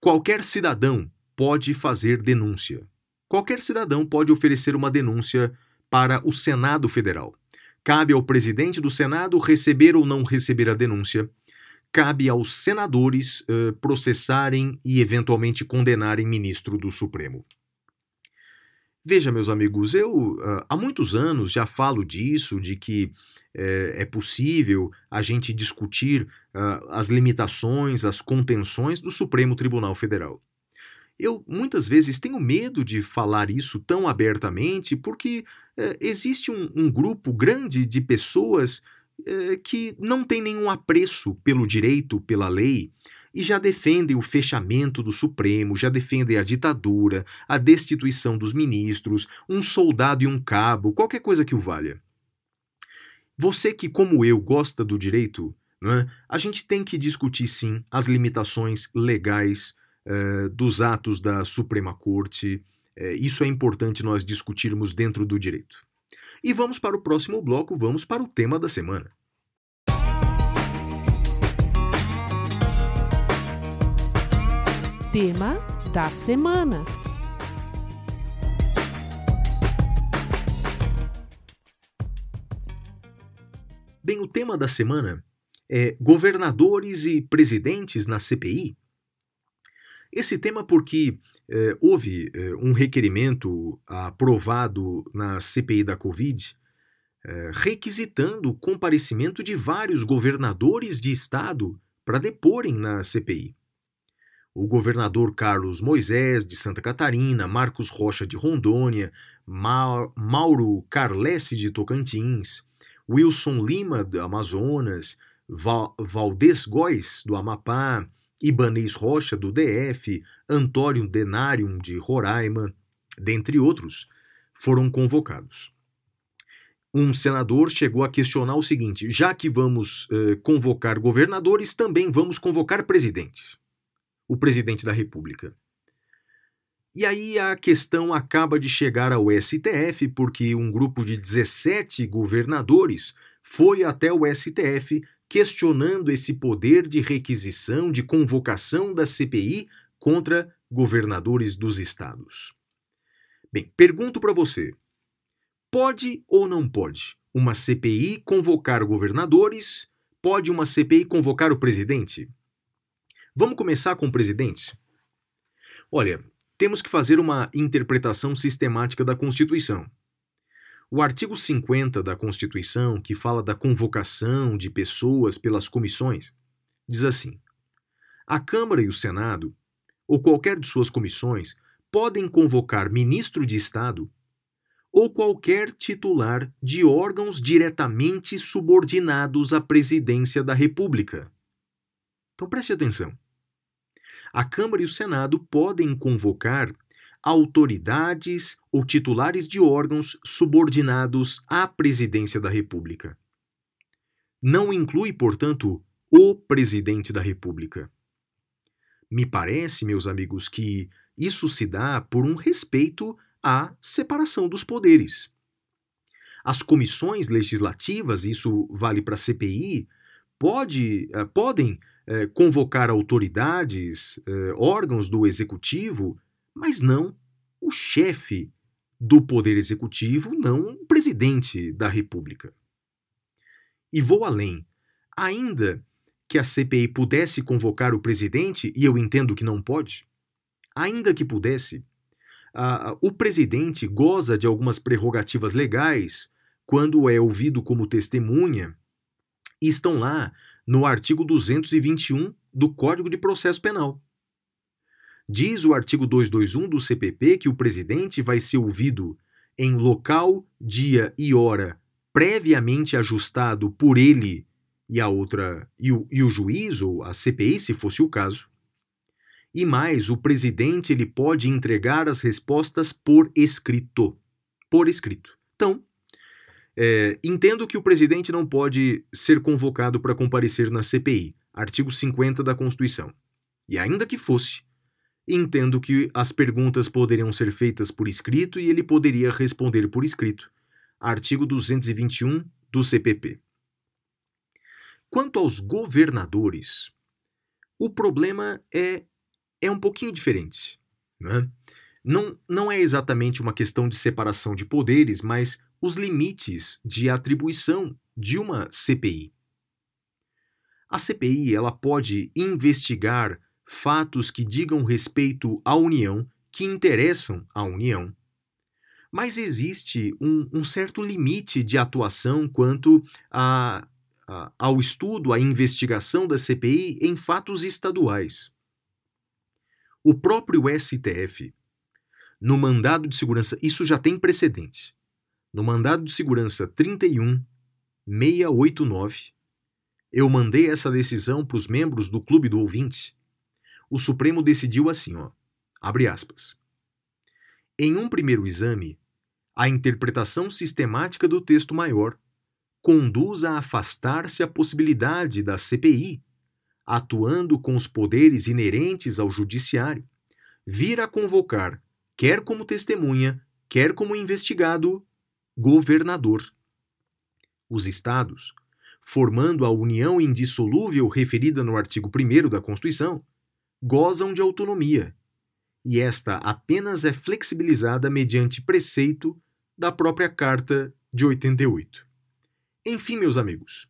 Qualquer cidadão pode fazer denúncia. Qualquer cidadão pode oferecer uma denúncia para o Senado Federal. Cabe ao presidente do Senado receber ou não receber a denúncia. Cabe aos senadores uh, processarem e eventualmente condenarem ministro do Supremo. Veja, meus amigos, eu uh, há muitos anos já falo disso, de que uh, é possível a gente discutir as limitações, as contenções do Supremo Tribunal Federal. Eu muitas vezes tenho medo de falar isso tão abertamente porque é, existe um, um, grupo grande de pessoas é, que não tem nenhum apreço pelo direito, pela lei, e já defendem o fechamento do Supremo, já defendem a ditadura, a destituição dos ministros, um soldado e um cabo, qualquer coisa que o valha. Você que, como eu, gosta do direito, é? a gente tem que discutir sim as limitações legais eh, dos atos da Suprema Corte. Eh, isso é importante nós discutirmos dentro do direito. E vamos para o próximo bloco, vamos para o tema da semana. Tema da semana. Bem, o tema da semana é governadores e presidentes na CPI Esse tema porque eh, houve eh, um requerimento aprovado na CPI da Covid eh, requisitando o comparecimento de vários governadores de estado para deporem na CPI. O governador Carlos Moisés, de Santa Catarina, Marcos Rocha, de Rondônia, Ma Mauro Carlesse, de Tocantins, Wilson Lima, do Amazonas, Val Valdez Góes, do Amapá, Ibanês Rocha, do DF, Antônio Denarium, de Roraima, dentre outros, foram convocados. Um senador chegou a questionar o seguinte: já que vamos eh, convocar governadores, também vamos convocar presidentes. O presidente da República. E aí a questão acaba de chegar ao STF, porque um grupo de 17 governadores foi até o STF questionando esse poder de requisição, de convocação da CPI contra governadores dos estados. Bem, pergunto para você: pode ou não pode uma CPI convocar governadores? Pode uma CPI convocar o presidente? Vamos começar com o presidente? Olha, temos que fazer uma interpretação sistemática da Constituição. O artigo 50 da Constituição, que fala da convocação de pessoas pelas comissões, diz assim: A Câmara e o Senado, ou qualquer de suas comissões, podem convocar ministro de Estado ou qualquer titular de órgãos diretamente subordinados à presidência da República. Então preste atenção. A Câmara e o Senado podem convocar autoridades ou titulares de órgãos subordinados à presidência da República. Não inclui, portanto, o presidente da República. Me parece, meus amigos, que isso se dá por um respeito à separação dos poderes. As comissões legislativas, isso vale para a CPI, pode, uh, podem uh, convocar autoridades, uh, órgãos do executivo, mas não o chefe do poder executivo, não o presidente da República. E vou além. Ainda que a CPI pudesse convocar o presidente, e eu entendo que não pode, ainda que pudesse, o presidente goza de algumas prerrogativas legais quando é ouvido como testemunha e estão lá no artigo 221 do Código de Processo Penal. Diz o artigo 221 do CPP que o presidente vai ser ouvido em local, dia e hora previamente ajustado por ele e a outra e o, e o juiz ou a CPI, se fosse o caso. E mais, o presidente ele pode entregar as respostas por escrito. Por escrito. Então, é, entendo que o presidente não pode ser convocado para comparecer na CPI, artigo 50 da Constituição. E ainda que fosse, entendo que as perguntas poderiam ser feitas por escrito e ele poderia responder por escrito, artigo 221 do CPP. Quanto aos governadores, o problema é, é um pouquinho diferente. Né? Não, não é exatamente uma questão de separação de poderes, mas os limites de atribuição de uma CPI. A CPI ela pode investigar fatos que digam respeito à União, que interessam à União. Mas existe um, um certo limite de atuação quanto a, a, ao estudo, à investigação da CPI em fatos estaduais. O próprio STF, no mandado de segurança, isso já tem precedente. No mandado de segurança 31689, eu mandei essa decisão para os membros do Clube do Ouvinte. O Supremo decidiu assim, ó, abre aspas. Em um primeiro exame, a interpretação sistemática do texto maior conduz a afastar-se a possibilidade da CPI, atuando com os poderes inerentes ao judiciário, vir a convocar, quer como testemunha, quer como investigado, governador. Os estados, formando a união indissolúvel referida no artigo 1 da Constituição, gozam de autonomia, e esta apenas é flexibilizada mediante preceito da própria Carta de 88. Enfim, meus amigos,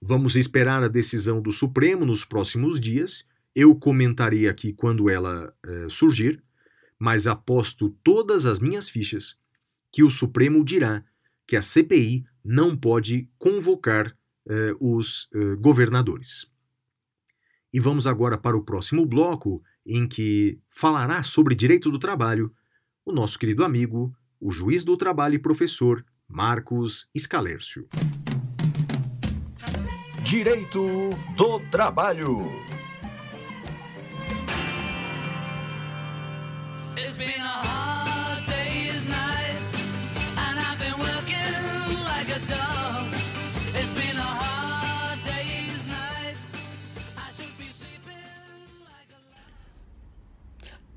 vamos esperar a decisão do Supremo nos próximos dias Eu comentarei aqui quando ela eh, surgir, mas aposto todas as minhas fichas que o Supremo dirá que a CPI não pode convocar eh, os eh, governadores. E vamos agora para o próximo bloco, em que falará sobre direito do trabalho o nosso querido amigo, o juiz do trabalho e professor Marcos Scalércio. Direito do Trabalho.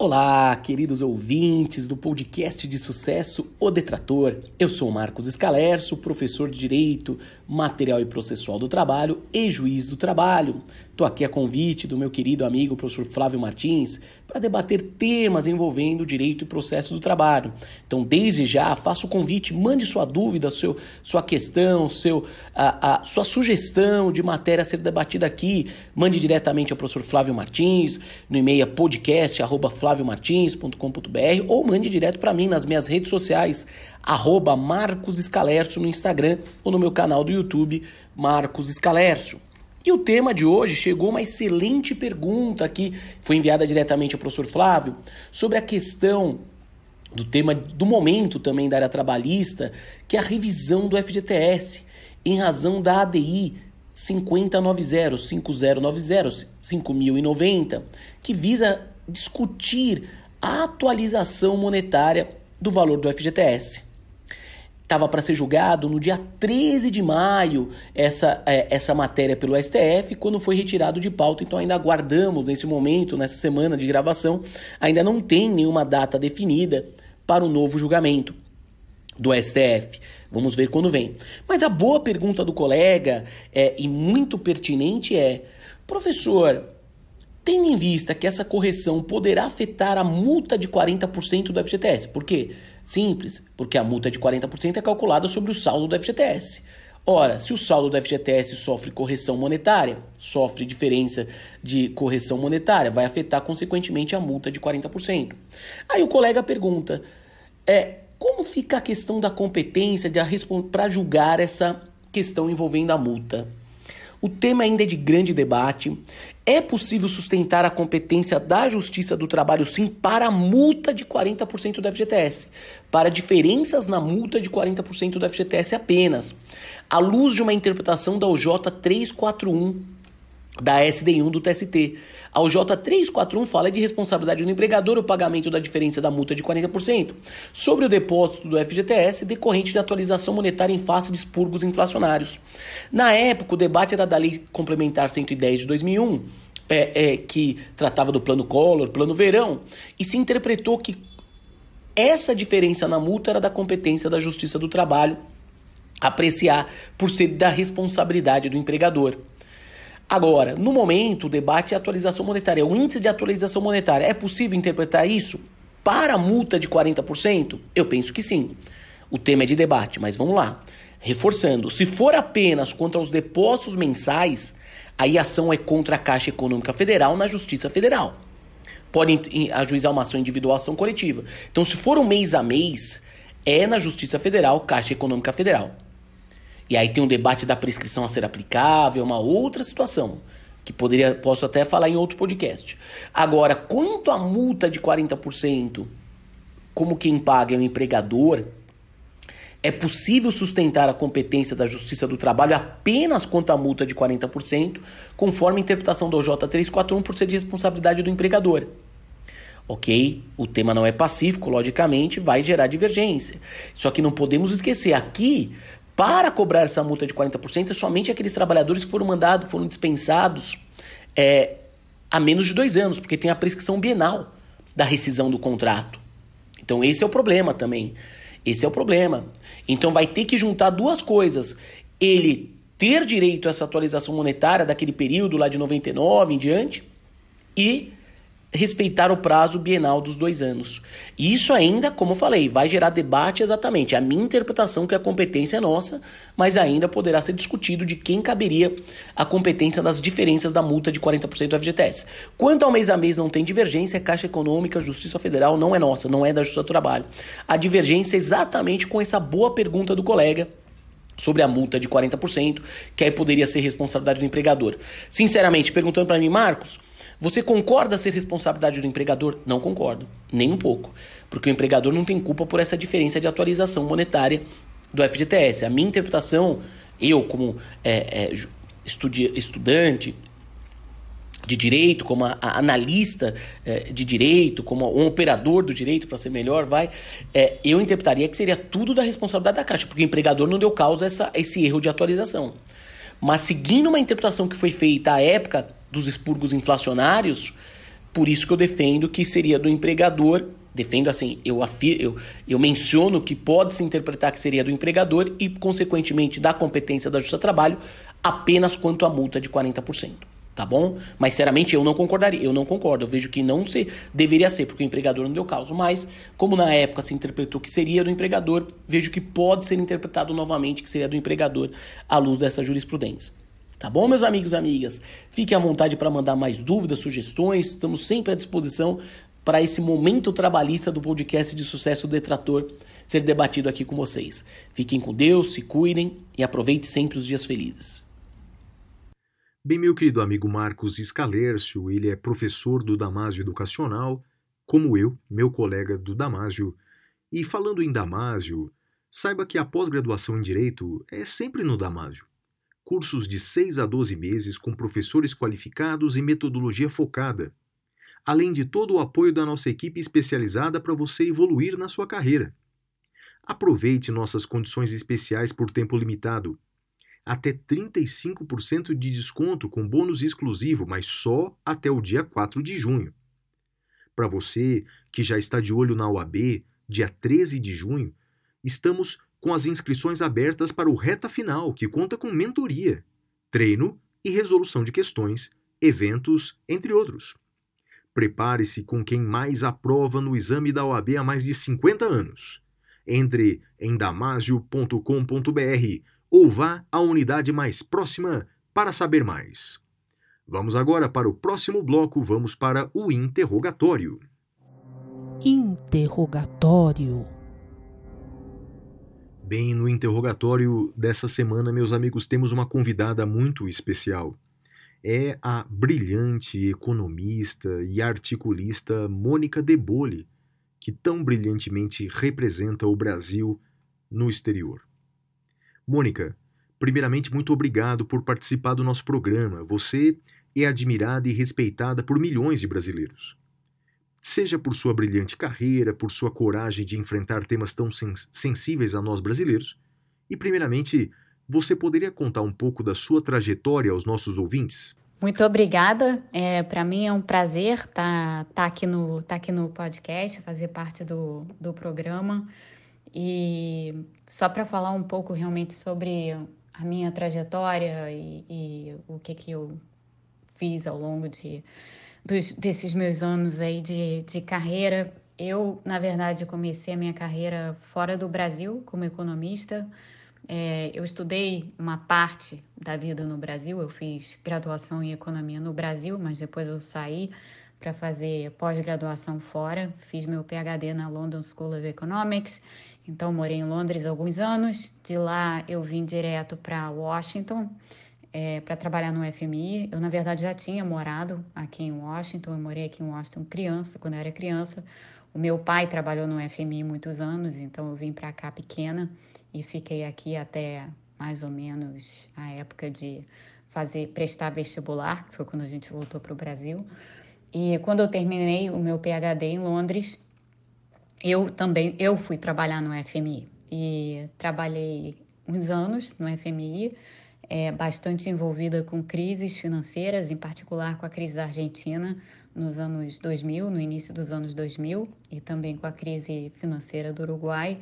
Olá, queridos ouvintes do podcast de sucesso O Detrator. Eu sou Marcos Escalerso, professor de Direito, Material e Processual do Trabalho e Juiz do Trabalho. Estou aqui a convite do meu querido amigo professor Flávio Martins para debater temas envolvendo direito e processo do trabalho. Então, desde já, faço o convite, mande sua dúvida, seu, sua questão, seu, a, a, sua sugestão de matéria a ser debatida aqui. Mande diretamente ao professor Flávio Martins, no e-mail podcast.flaviomartins.com.br ou mande direto para mim nas minhas redes sociais, arroba Marcos Escalercio no Instagram ou no meu canal do YouTube, Marcos Escalercio. E o tema de hoje chegou uma excelente pergunta aqui, foi enviada diretamente ao professor Flávio, sobre a questão do tema do momento também da área trabalhista, que é a revisão do FGTS, em razão da ADI 5090, 5090, 5090, que visa discutir a atualização monetária do valor do FGTS estava para ser julgado no dia 13 de maio essa, é, essa matéria pelo STF, quando foi retirado de pauta. Então ainda aguardamos nesse momento, nessa semana de gravação, ainda não tem nenhuma data definida para o novo julgamento do STF. Vamos ver quando vem. Mas a boa pergunta do colega é, e muito pertinente é: professor, Tendo em vista que essa correção poderá afetar a multa de 40% do FGTS. Por quê? Simples, porque a multa de 40% é calculada sobre o saldo do FGTS. Ora, se o saldo do FGTS sofre correção monetária, sofre diferença de correção monetária, vai afetar consequentemente a multa de 40%. Aí o colega pergunta: é, como fica a questão da competência para julgar essa questão envolvendo a multa? O tema ainda é de grande debate. É possível sustentar a competência da Justiça do Trabalho, sim, para a multa de 40% do FGTS, para diferenças na multa de 40% do FGTS apenas, à luz de uma interpretação da OJ 341 da SD1 do TST. A OJ 341 fala de responsabilidade do empregador o pagamento da diferença da multa de 40% sobre o depósito do FGTS decorrente de atualização monetária em face de expurgos inflacionários. Na época, o debate era da Lei Complementar 110 de 2001, é, é, que tratava do plano Collor, plano Verão, e se interpretou que essa diferença na multa era da competência da Justiça do Trabalho apreciar por ser da responsabilidade do empregador. Agora, no momento, o debate é a atualização monetária, o índice de atualização monetária. É possível interpretar isso para a multa de 40%? Eu penso que sim. O tema é de debate, mas vamos lá. Reforçando, se for apenas contra os depósitos mensais, aí a ação é contra a Caixa Econômica Federal na Justiça Federal. Pode ajuizar uma ação individual, ação coletiva. Então, se for um mês a mês, é na Justiça Federal, Caixa Econômica Federal. E aí tem um debate da prescrição a ser aplicável, uma outra situação, que poderia posso até falar em outro podcast. Agora, quanto à multa de 40%, como quem paga é o empregador, é possível sustentar a competência da Justiça do Trabalho apenas quanto à multa de 40%, conforme a interpretação do J341 por ser de responsabilidade do empregador. Ok? O tema não é pacífico, logicamente, vai gerar divergência. Só que não podemos esquecer, aqui para cobrar essa multa de 40% é somente aqueles trabalhadores que foram mandados, foram dispensados é, há menos de dois anos, porque tem a prescrição bienal da rescisão do contrato. Então esse é o problema também. Esse é o problema. Então vai ter que juntar duas coisas. Ele ter direito a essa atualização monetária daquele período lá de 99 em diante e respeitar o prazo bienal dos dois anos. E isso ainda, como eu falei, vai gerar debate exatamente. A minha interpretação que a competência é nossa, mas ainda poderá ser discutido de quem caberia a competência das diferenças da multa de 40% do FGTS. Quanto ao mês a mês não tem divergência, Caixa Econômica, Justiça Federal não é nossa, não é da Justiça do Trabalho. A divergência é exatamente com essa boa pergunta do colega sobre a multa de 40%, que aí poderia ser responsabilidade do empregador. Sinceramente, perguntando para mim, Marcos, você concorda ser responsabilidade do empregador? Não concordo, nem um pouco, porque o empregador não tem culpa por essa diferença de atualização monetária do FGTS. A minha interpretação, eu como é, é, estudi estudante de direito, como a, a analista é, de direito, como um operador do direito, para ser melhor, vai, é, eu interpretaria que seria tudo da responsabilidade da Caixa, porque o empregador não deu causa a essa, esse erro de atualização. Mas seguindo uma interpretação que foi feita à época dos expurgos inflacionários, por isso que eu defendo que seria do empregador, defendo assim, eu, afir, eu, eu menciono que pode se interpretar que seria do empregador e, consequentemente, da competência da Justiça do Trabalho, apenas quanto à multa de 40% tá bom? Mas sinceramente eu não concordaria, eu não concordo, eu vejo que não se deveria ser, porque o empregador não deu causa, mas como na época se interpretou que seria do empregador, vejo que pode ser interpretado novamente que seria do empregador à luz dessa jurisprudência. Tá bom, meus amigos e amigas? Fiquem à vontade para mandar mais dúvidas, sugestões, estamos sempre à disposição para esse momento trabalhista do podcast de sucesso Detrator ser debatido aqui com vocês. Fiquem com Deus, se cuidem e aproveite sempre os dias felizes. Bem, meu querido amigo Marcos Scalércio, ele é professor do Damásio Educacional, como eu, meu colega do Damásio. E falando em Damásio, saiba que a pós-graduação em Direito é sempre no Damásio. Cursos de 6 a 12 meses com professores qualificados e metodologia focada. Além de todo o apoio da nossa equipe especializada para você evoluir na sua carreira. Aproveite nossas condições especiais por tempo limitado até 35% de desconto com bônus exclusivo, mas só até o dia 4 de junho. Para você que já está de olho na OAB, dia 13 de junho, estamos com as inscrições abertas para o reta final, que conta com mentoria, treino e resolução de questões, eventos, entre outros. Prepare-se com quem mais aprova no exame da OAB há mais de 50 anos. Entre em damasio.com.br ou vá à unidade mais próxima para saber mais. Vamos agora para o próximo bloco, vamos para o interrogatório. Interrogatório. Bem, no interrogatório dessa semana, meus amigos, temos uma convidada muito especial. É a brilhante economista e articulista Mônica Debole, que tão brilhantemente representa o Brasil no exterior. Mônica, primeiramente, muito obrigado por participar do nosso programa. Você é admirada e respeitada por milhões de brasileiros. Seja por sua brilhante carreira, por sua coragem de enfrentar temas tão sens sensíveis a nós brasileiros, e, primeiramente, você poderia contar um pouco da sua trajetória aos nossos ouvintes? Muito obrigada. É, Para mim é um prazer estar tá, tá aqui, no, tá aqui no podcast, fazer parte do, do programa. E só para falar um pouco realmente sobre a minha trajetória e, e o que, que eu fiz ao longo de, dos, desses meus anos aí de, de carreira, eu, na verdade, comecei a minha carreira fora do Brasil como economista. É, eu estudei uma parte da vida no Brasil, eu fiz graduação em economia no Brasil, mas depois eu saí para fazer pós-graduação fora. Fiz meu PhD na London School of Economics então, morei em Londres alguns anos. De lá, eu vim direto para Washington é, para trabalhar no FMI. Eu, na verdade, já tinha morado aqui em Washington. Eu morei aqui em Washington criança, quando eu era criança. O meu pai trabalhou no FMI muitos anos, então eu vim para cá pequena e fiquei aqui até mais ou menos a época de fazer prestar vestibular, que foi quando a gente voltou para o Brasil. E quando eu terminei o meu PhD em Londres, eu também eu fui trabalhar no FMI e trabalhei uns anos no FMI, é, bastante envolvida com crises financeiras, em particular com a crise da Argentina nos anos 2000, no início dos anos 2000, e também com a crise financeira do Uruguai.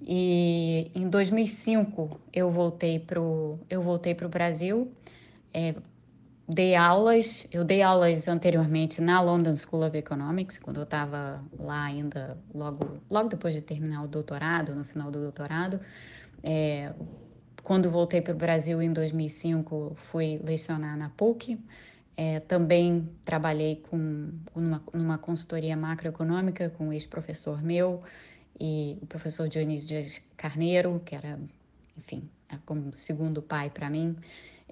E em 2005 eu voltei para eu voltei para o Brasil, é, dei aulas, eu dei aulas anteriormente na London School of Economics, quando eu estava lá ainda, logo, logo depois de terminar o doutorado, no final do doutorado. É, quando voltei para o Brasil em 2005, fui lecionar na PUC. É, também trabalhei com numa, numa consultoria macroeconômica com um ex-professor meu e o professor Dionísio Dias Carneiro, que era, enfim, é como segundo pai para mim.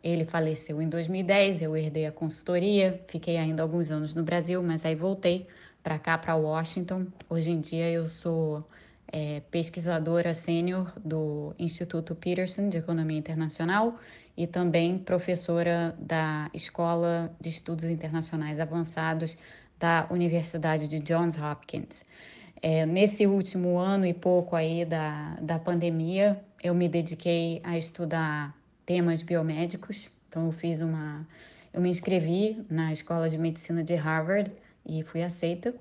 Ele faleceu em 2010, eu herdei a consultoria, fiquei ainda alguns anos no Brasil, mas aí voltei para cá, para Washington. Hoje em dia eu sou é, pesquisadora sênior do Instituto Peterson de Economia Internacional e também professora da Escola de Estudos Internacionais Avançados da Universidade de Johns Hopkins. É, nesse último ano e pouco aí da, da pandemia, eu me dediquei a estudar temas biomédicos. Então, eu fiz uma. Eu me inscrevi na Escola de Medicina de Harvard e fui aceita.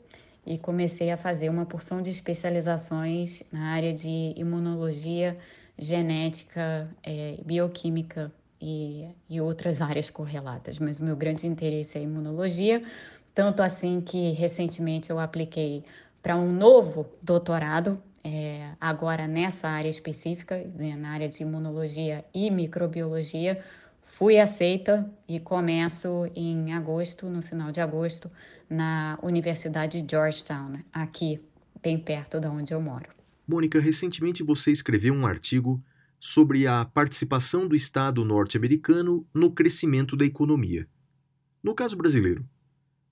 E comecei a fazer uma porção de especializações na área de imunologia, genética, é, bioquímica e, e outras áreas correlatas. Mas o meu grande interesse é imunologia, tanto assim que recentemente eu apliquei para um novo doutorado, é, agora nessa área específica, né, na área de imunologia e microbiologia. Fui aceita e começo em agosto, no final de agosto, na Universidade de Georgetown, aqui, bem perto de onde eu moro. Mônica, recentemente você escreveu um artigo sobre a participação do Estado norte-americano no crescimento da economia. No caso brasileiro,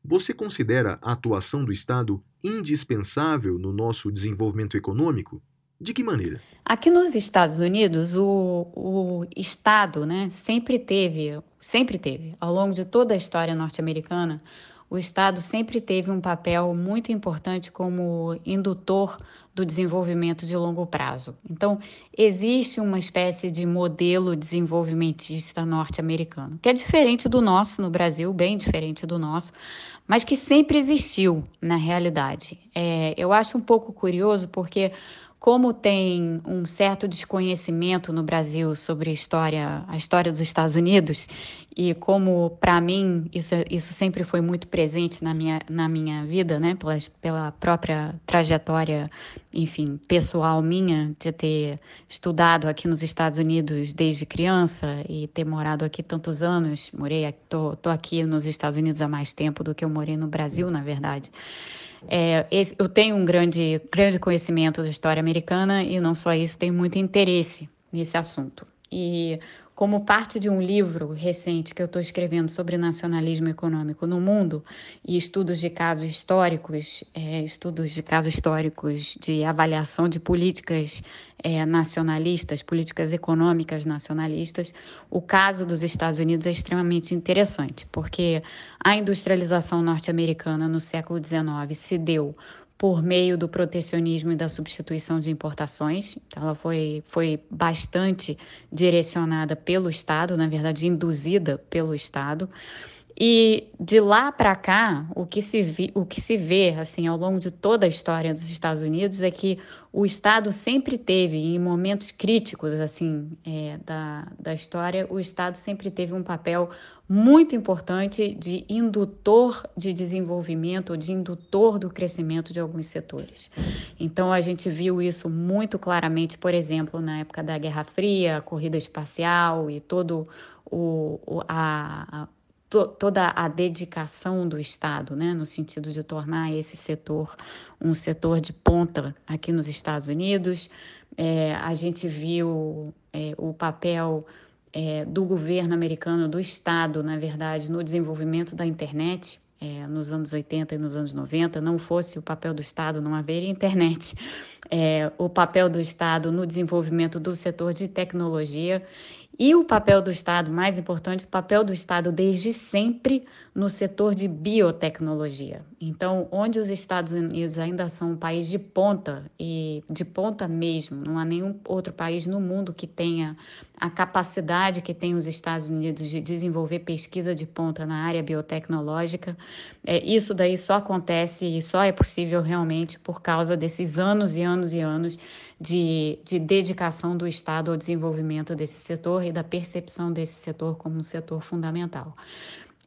você considera a atuação do Estado indispensável no nosso desenvolvimento econômico? De que maneira? Aqui nos Estados Unidos, o, o Estado né, sempre teve, sempre teve, ao longo de toda a história norte-americana, o Estado sempre teve um papel muito importante como indutor do desenvolvimento de longo prazo. Então, existe uma espécie de modelo desenvolvimentista norte-americano, que é diferente do nosso no Brasil, bem diferente do nosso, mas que sempre existiu na realidade. É, eu acho um pouco curioso porque como tem um certo desconhecimento no Brasil sobre a história, a história dos Estados Unidos, e como para mim isso, isso sempre foi muito presente na minha, na minha vida, né, pela, pela própria trajetória, enfim, pessoal minha, de ter estudado aqui nos Estados Unidos desde criança e ter morado aqui tantos anos, morei, tô, tô aqui nos Estados Unidos há mais tempo do que eu morei no Brasil, na verdade. É, esse, eu tenho um grande, grande conhecimento da história americana e não só isso, tenho muito interesse nesse assunto. E como parte de um livro recente que eu estou escrevendo sobre nacionalismo econômico no mundo e estudos de casos históricos, é, estudos de casos históricos de avaliação de políticas é, nacionalistas, políticas econômicas nacionalistas, o caso dos Estados Unidos é extremamente interessante, porque a industrialização norte-americana no século XIX se deu por meio do protecionismo e da substituição de importações. Então, ela foi, foi bastante direcionada pelo Estado, na verdade, induzida pelo Estado. E de lá para cá, o que, se vi, o que se vê assim ao longo de toda a história dos Estados Unidos é que o Estado sempre teve, em momentos críticos assim é, da, da história, o Estado sempre teve um papel muito importante de indutor de desenvolvimento, de indutor do crescimento de alguns setores. Então, a gente viu isso muito claramente, por exemplo, na época da Guerra Fria, a corrida espacial e todo o a, a toda a dedicação do Estado, né, no sentido de tornar esse setor um setor de ponta aqui nos Estados Unidos. É, a gente viu é, o papel é, do governo americano, do Estado, na verdade, no desenvolvimento da internet. É, nos anos 80 e nos anos 90, não fosse o papel do Estado, não haveria internet. É, o papel do Estado no desenvolvimento do setor de tecnologia e o papel do Estado, mais importante, o papel do Estado desde sempre no setor de biotecnologia. Então, onde os Estados Unidos ainda são um país de ponta, e de ponta mesmo, não há nenhum outro país no mundo que tenha a capacidade que tem os Estados Unidos de desenvolver pesquisa de ponta na área biotecnológica, é, isso daí só acontece e só é possível realmente por causa desses anos e anos e anos de, de dedicação do Estado ao desenvolvimento desse setor e da percepção desse setor como um setor fundamental.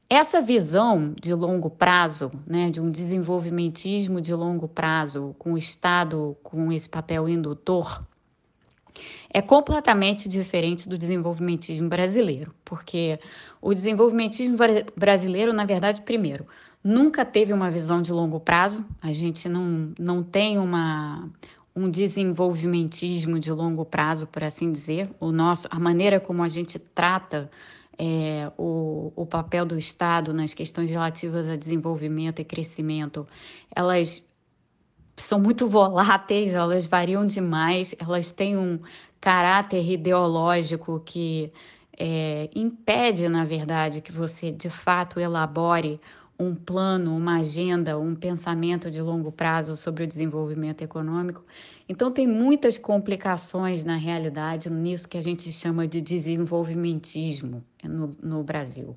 essa visão de longo prazo, né, de um desenvolvimentismo de longo prazo, com o Estado com esse papel indutor, é completamente diferente do desenvolvimentismo brasileiro, porque o desenvolvimentismo brasileiro, na verdade, primeiro, nunca teve uma visão de longo prazo, a gente não, não tem uma, um desenvolvimentismo de longo prazo, por assim dizer. O nosso, a maneira como a gente trata é, o, o papel do Estado nas questões relativas a desenvolvimento e crescimento, elas são muito voláteis, elas variam demais, elas têm um caráter ideológico que é, impede, na verdade, que você de fato elabore um plano, uma agenda, um pensamento de longo prazo sobre o desenvolvimento econômico. Então, tem muitas complicações na realidade nisso que a gente chama de desenvolvimentismo no, no Brasil.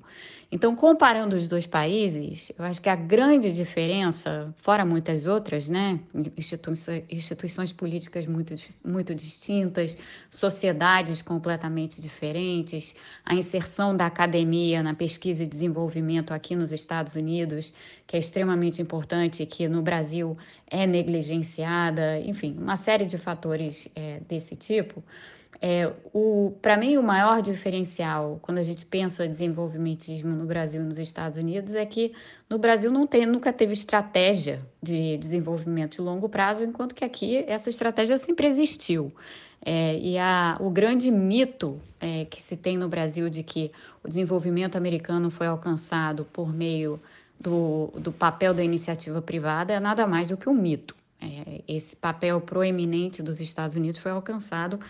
Então, comparando os dois países, eu acho que a grande diferença, fora muitas outras, né, instituições, instituições políticas muito, muito distintas, sociedades completamente diferentes, a inserção da academia na pesquisa e desenvolvimento aqui nos Estados Unidos, que é extremamente importante, que no Brasil é negligenciada, enfim, uma série de fatores é, desse tipo. É, Para mim, o maior diferencial quando a gente pensa desenvolvimentismo no Brasil e nos Estados Unidos é que no Brasil não tem, nunca teve estratégia de desenvolvimento de longo prazo, enquanto que aqui essa estratégia sempre existiu. É, e a, o grande mito é, que se tem no Brasil de que o desenvolvimento americano foi alcançado por meio do, do papel da iniciativa privada é nada mais do que um mito. É, esse papel proeminente dos Estados Unidos foi alcançado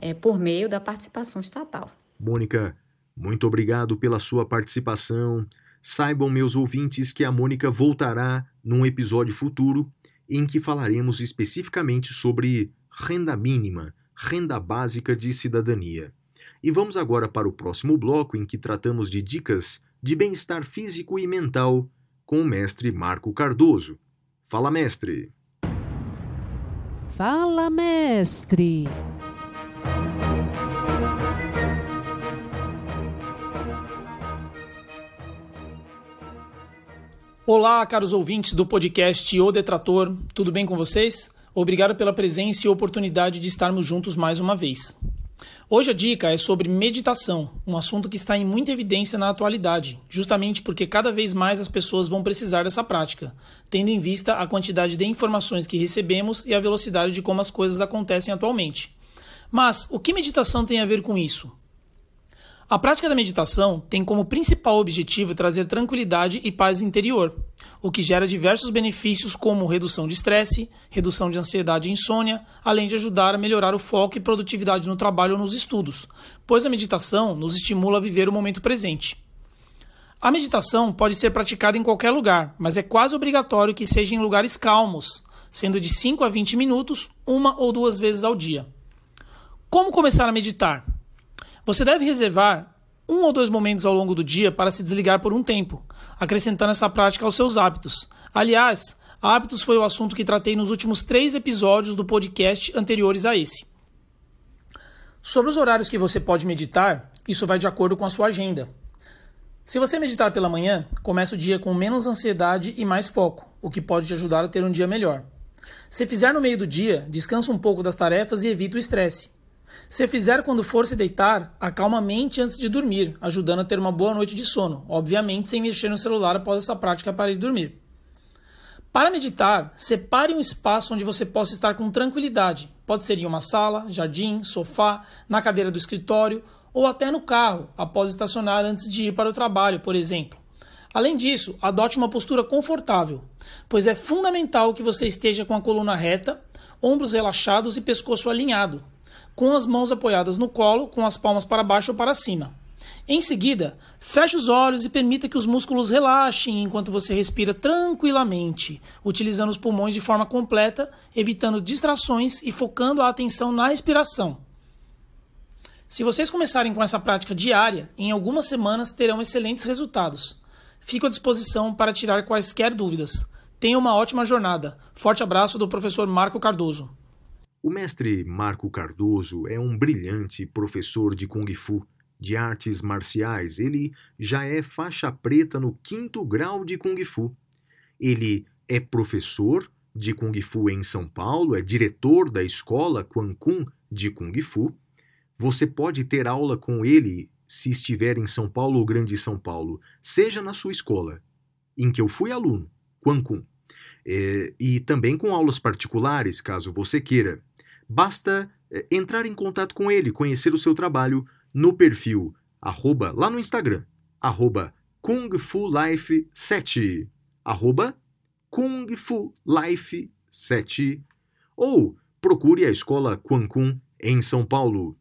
é, por meio da participação estatal. Mônica, muito obrigado pela sua participação. Saibam, meus ouvintes, que a Mônica voltará num episódio futuro em que falaremos especificamente sobre renda mínima, renda básica de cidadania. E vamos agora para o próximo bloco em que tratamos de dicas de bem-estar físico e mental com o mestre Marco Cardoso. Fala, mestre! Fala, mestre! Olá, caros ouvintes do podcast O Detrator, tudo bem com vocês? Obrigado pela presença e oportunidade de estarmos juntos mais uma vez. Hoje a dica é sobre meditação, um assunto que está em muita evidência na atualidade, justamente porque cada vez mais as pessoas vão precisar dessa prática, tendo em vista a quantidade de informações que recebemos e a velocidade de como as coisas acontecem atualmente. Mas o que meditação tem a ver com isso? A prática da meditação tem como principal objetivo trazer tranquilidade e paz interior, o que gera diversos benefícios como redução de estresse, redução de ansiedade e insônia, além de ajudar a melhorar o foco e produtividade no trabalho ou nos estudos, pois a meditação nos estimula a viver o momento presente. A meditação pode ser praticada em qualquer lugar, mas é quase obrigatório que seja em lugares calmos, sendo de 5 a 20 minutos, uma ou duas vezes ao dia. Como começar a meditar? Você deve reservar um ou dois momentos ao longo do dia para se desligar por um tempo, acrescentando essa prática aos seus hábitos. Aliás, hábitos foi o assunto que tratei nos últimos três episódios do podcast anteriores a esse. Sobre os horários que você pode meditar, isso vai de acordo com a sua agenda. Se você meditar pela manhã, comece o dia com menos ansiedade e mais foco, o que pode te ajudar a ter um dia melhor. Se fizer no meio do dia, descansa um pouco das tarefas e evita o estresse. Se fizer quando for se deitar, acalma a mente antes de dormir, ajudando a ter uma boa noite de sono, obviamente sem mexer no celular após essa prática para ir dormir. Para meditar, separe um espaço onde você possa estar com tranquilidade. Pode ser em uma sala, jardim, sofá, na cadeira do escritório ou até no carro, após estacionar antes de ir para o trabalho, por exemplo. Além disso, adote uma postura confortável, pois é fundamental que você esteja com a coluna reta, ombros relaxados e pescoço alinhado, com as mãos apoiadas no colo, com as palmas para baixo ou para cima. Em seguida, feche os olhos e permita que os músculos relaxem enquanto você respira tranquilamente, utilizando os pulmões de forma completa, evitando distrações e focando a atenção na respiração. Se vocês começarem com essa prática diária, em algumas semanas terão excelentes resultados. Fico à disposição para tirar quaisquer dúvidas. Tenha uma ótima jornada. Forte abraço do professor Marco Cardoso. O mestre Marco Cardoso é um brilhante professor de Kung Fu de artes marciais. Ele já é faixa preta no quinto grau de Kung Fu. Ele é professor de Kung Fu em São Paulo, é diretor da escola Quan Kun de Kung Fu. Você pode ter aula com ele se estiver em São Paulo ou Grande São Paulo, seja na sua escola, em que eu fui aluno, Quan Kun. É, e também com aulas particulares, caso você queira. Basta é, entrar em contato com ele, conhecer o seu trabalho no perfil arroba, lá no Instagram, arroba Kung Fu Life 7, arroba Kung Fu Life 7, ou procure a escola Quan Kun em São Paulo.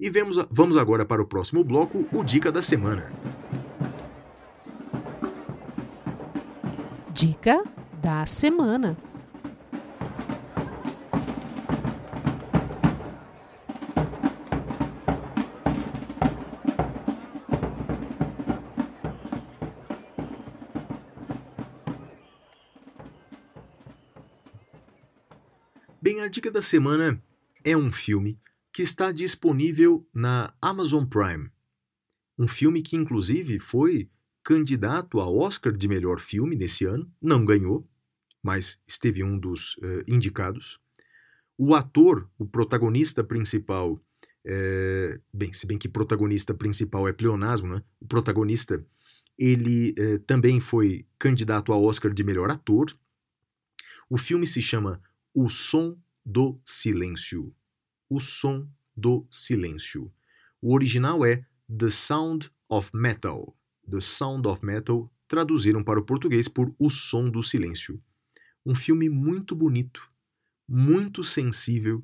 E vemos, vamos agora para o próximo bloco, o Dica da Semana. Dica da semana. Bem, a dica da semana é um filme que está disponível na Amazon Prime. Um filme que, inclusive, foi candidato ao Oscar de melhor filme nesse ano, não ganhou, mas esteve um dos eh, indicados. O ator, o protagonista principal, eh, bem, se bem que protagonista principal é pleonasmo, né? O protagonista, ele eh, também foi candidato ao Oscar de melhor ator. O filme se chama O Som do Silêncio. O Som do Silêncio. O original é The Sound of Metal. The Sound of Metal, traduziram para o português por O Som do Silêncio. Um filme muito bonito, muito sensível.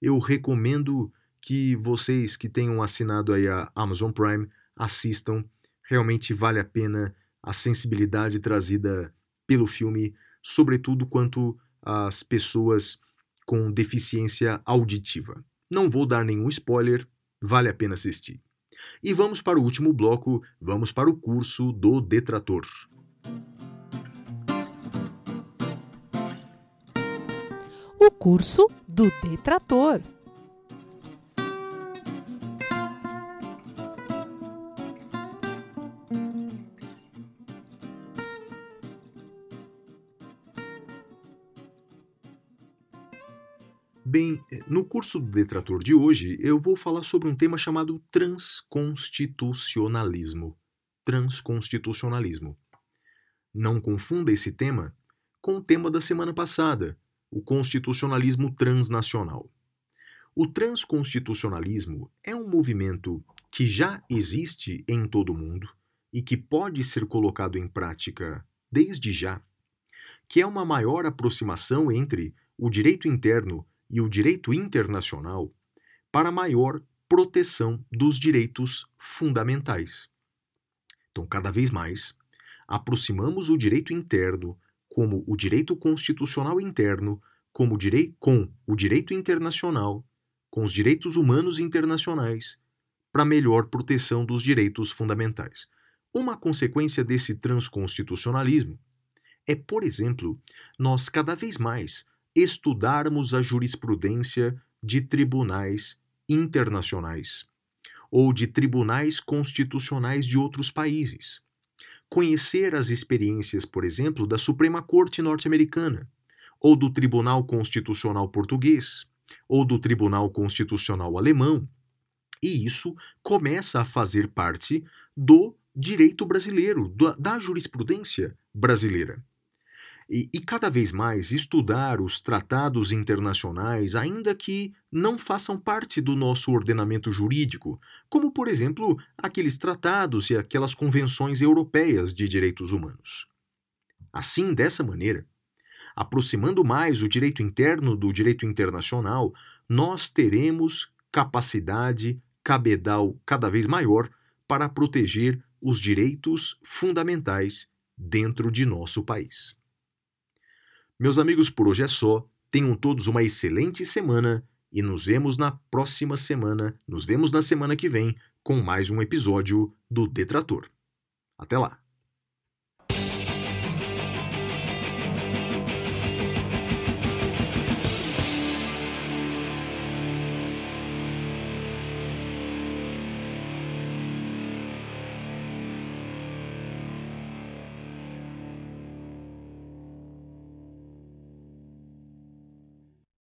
Eu recomendo que vocês que tenham assinado aí a Amazon Prime assistam. Realmente vale a pena a sensibilidade trazida pelo filme, sobretudo quanto às pessoas com deficiência auditiva. Não vou dar nenhum spoiler, vale a pena assistir. E vamos para o último bloco, vamos para o curso do detrator. Curso do detrator. Bem, no curso do detrator de hoje, eu vou falar sobre um tema chamado transconstitucionalismo. Transconstitucionalismo. Não confunda esse tema com o tema da semana passada, o constitucionalismo transnacional. O transconstitucionalismo é um movimento que já existe em todo o mundo e que pode ser colocado em prática desde já, que é uma maior aproximação entre o direito interno e o direito internacional para maior proteção dos direitos fundamentais. Então, cada vez mais, aproximamos o direito interno como o direito constitucional interno como direi com o direito internacional, com os direitos humanos internacionais, para melhor proteção dos direitos fundamentais. Uma consequência desse transconstitucionalismo é, por exemplo, nós cada vez mais estudarmos a jurisprudência de tribunais internacionais ou de tribunais constitucionais de outros países. Conhecer as experiências, por exemplo, da Suprema Corte norte-americana, ou do Tribunal Constitucional português, ou do Tribunal Constitucional alemão. E isso começa a fazer parte do direito brasileiro, da jurisprudência brasileira. E, e, cada vez mais estudar os tratados internacionais, ainda que não façam parte do nosso ordenamento jurídico, como, por exemplo, aqueles tratados e aquelas convenções europeias de direitos humanos. Assim, dessa maneira, aproximando mais o direito interno do direito internacional, nós teremos capacidade cabedal cada vez maior para proteger os direitos fundamentais dentro de nosso país. Meus amigos, por hoje é só. Tenham todos uma excelente semana e nos vemos na próxima semana. Nos vemos na semana que vem com mais um episódio do Detrator. Até lá!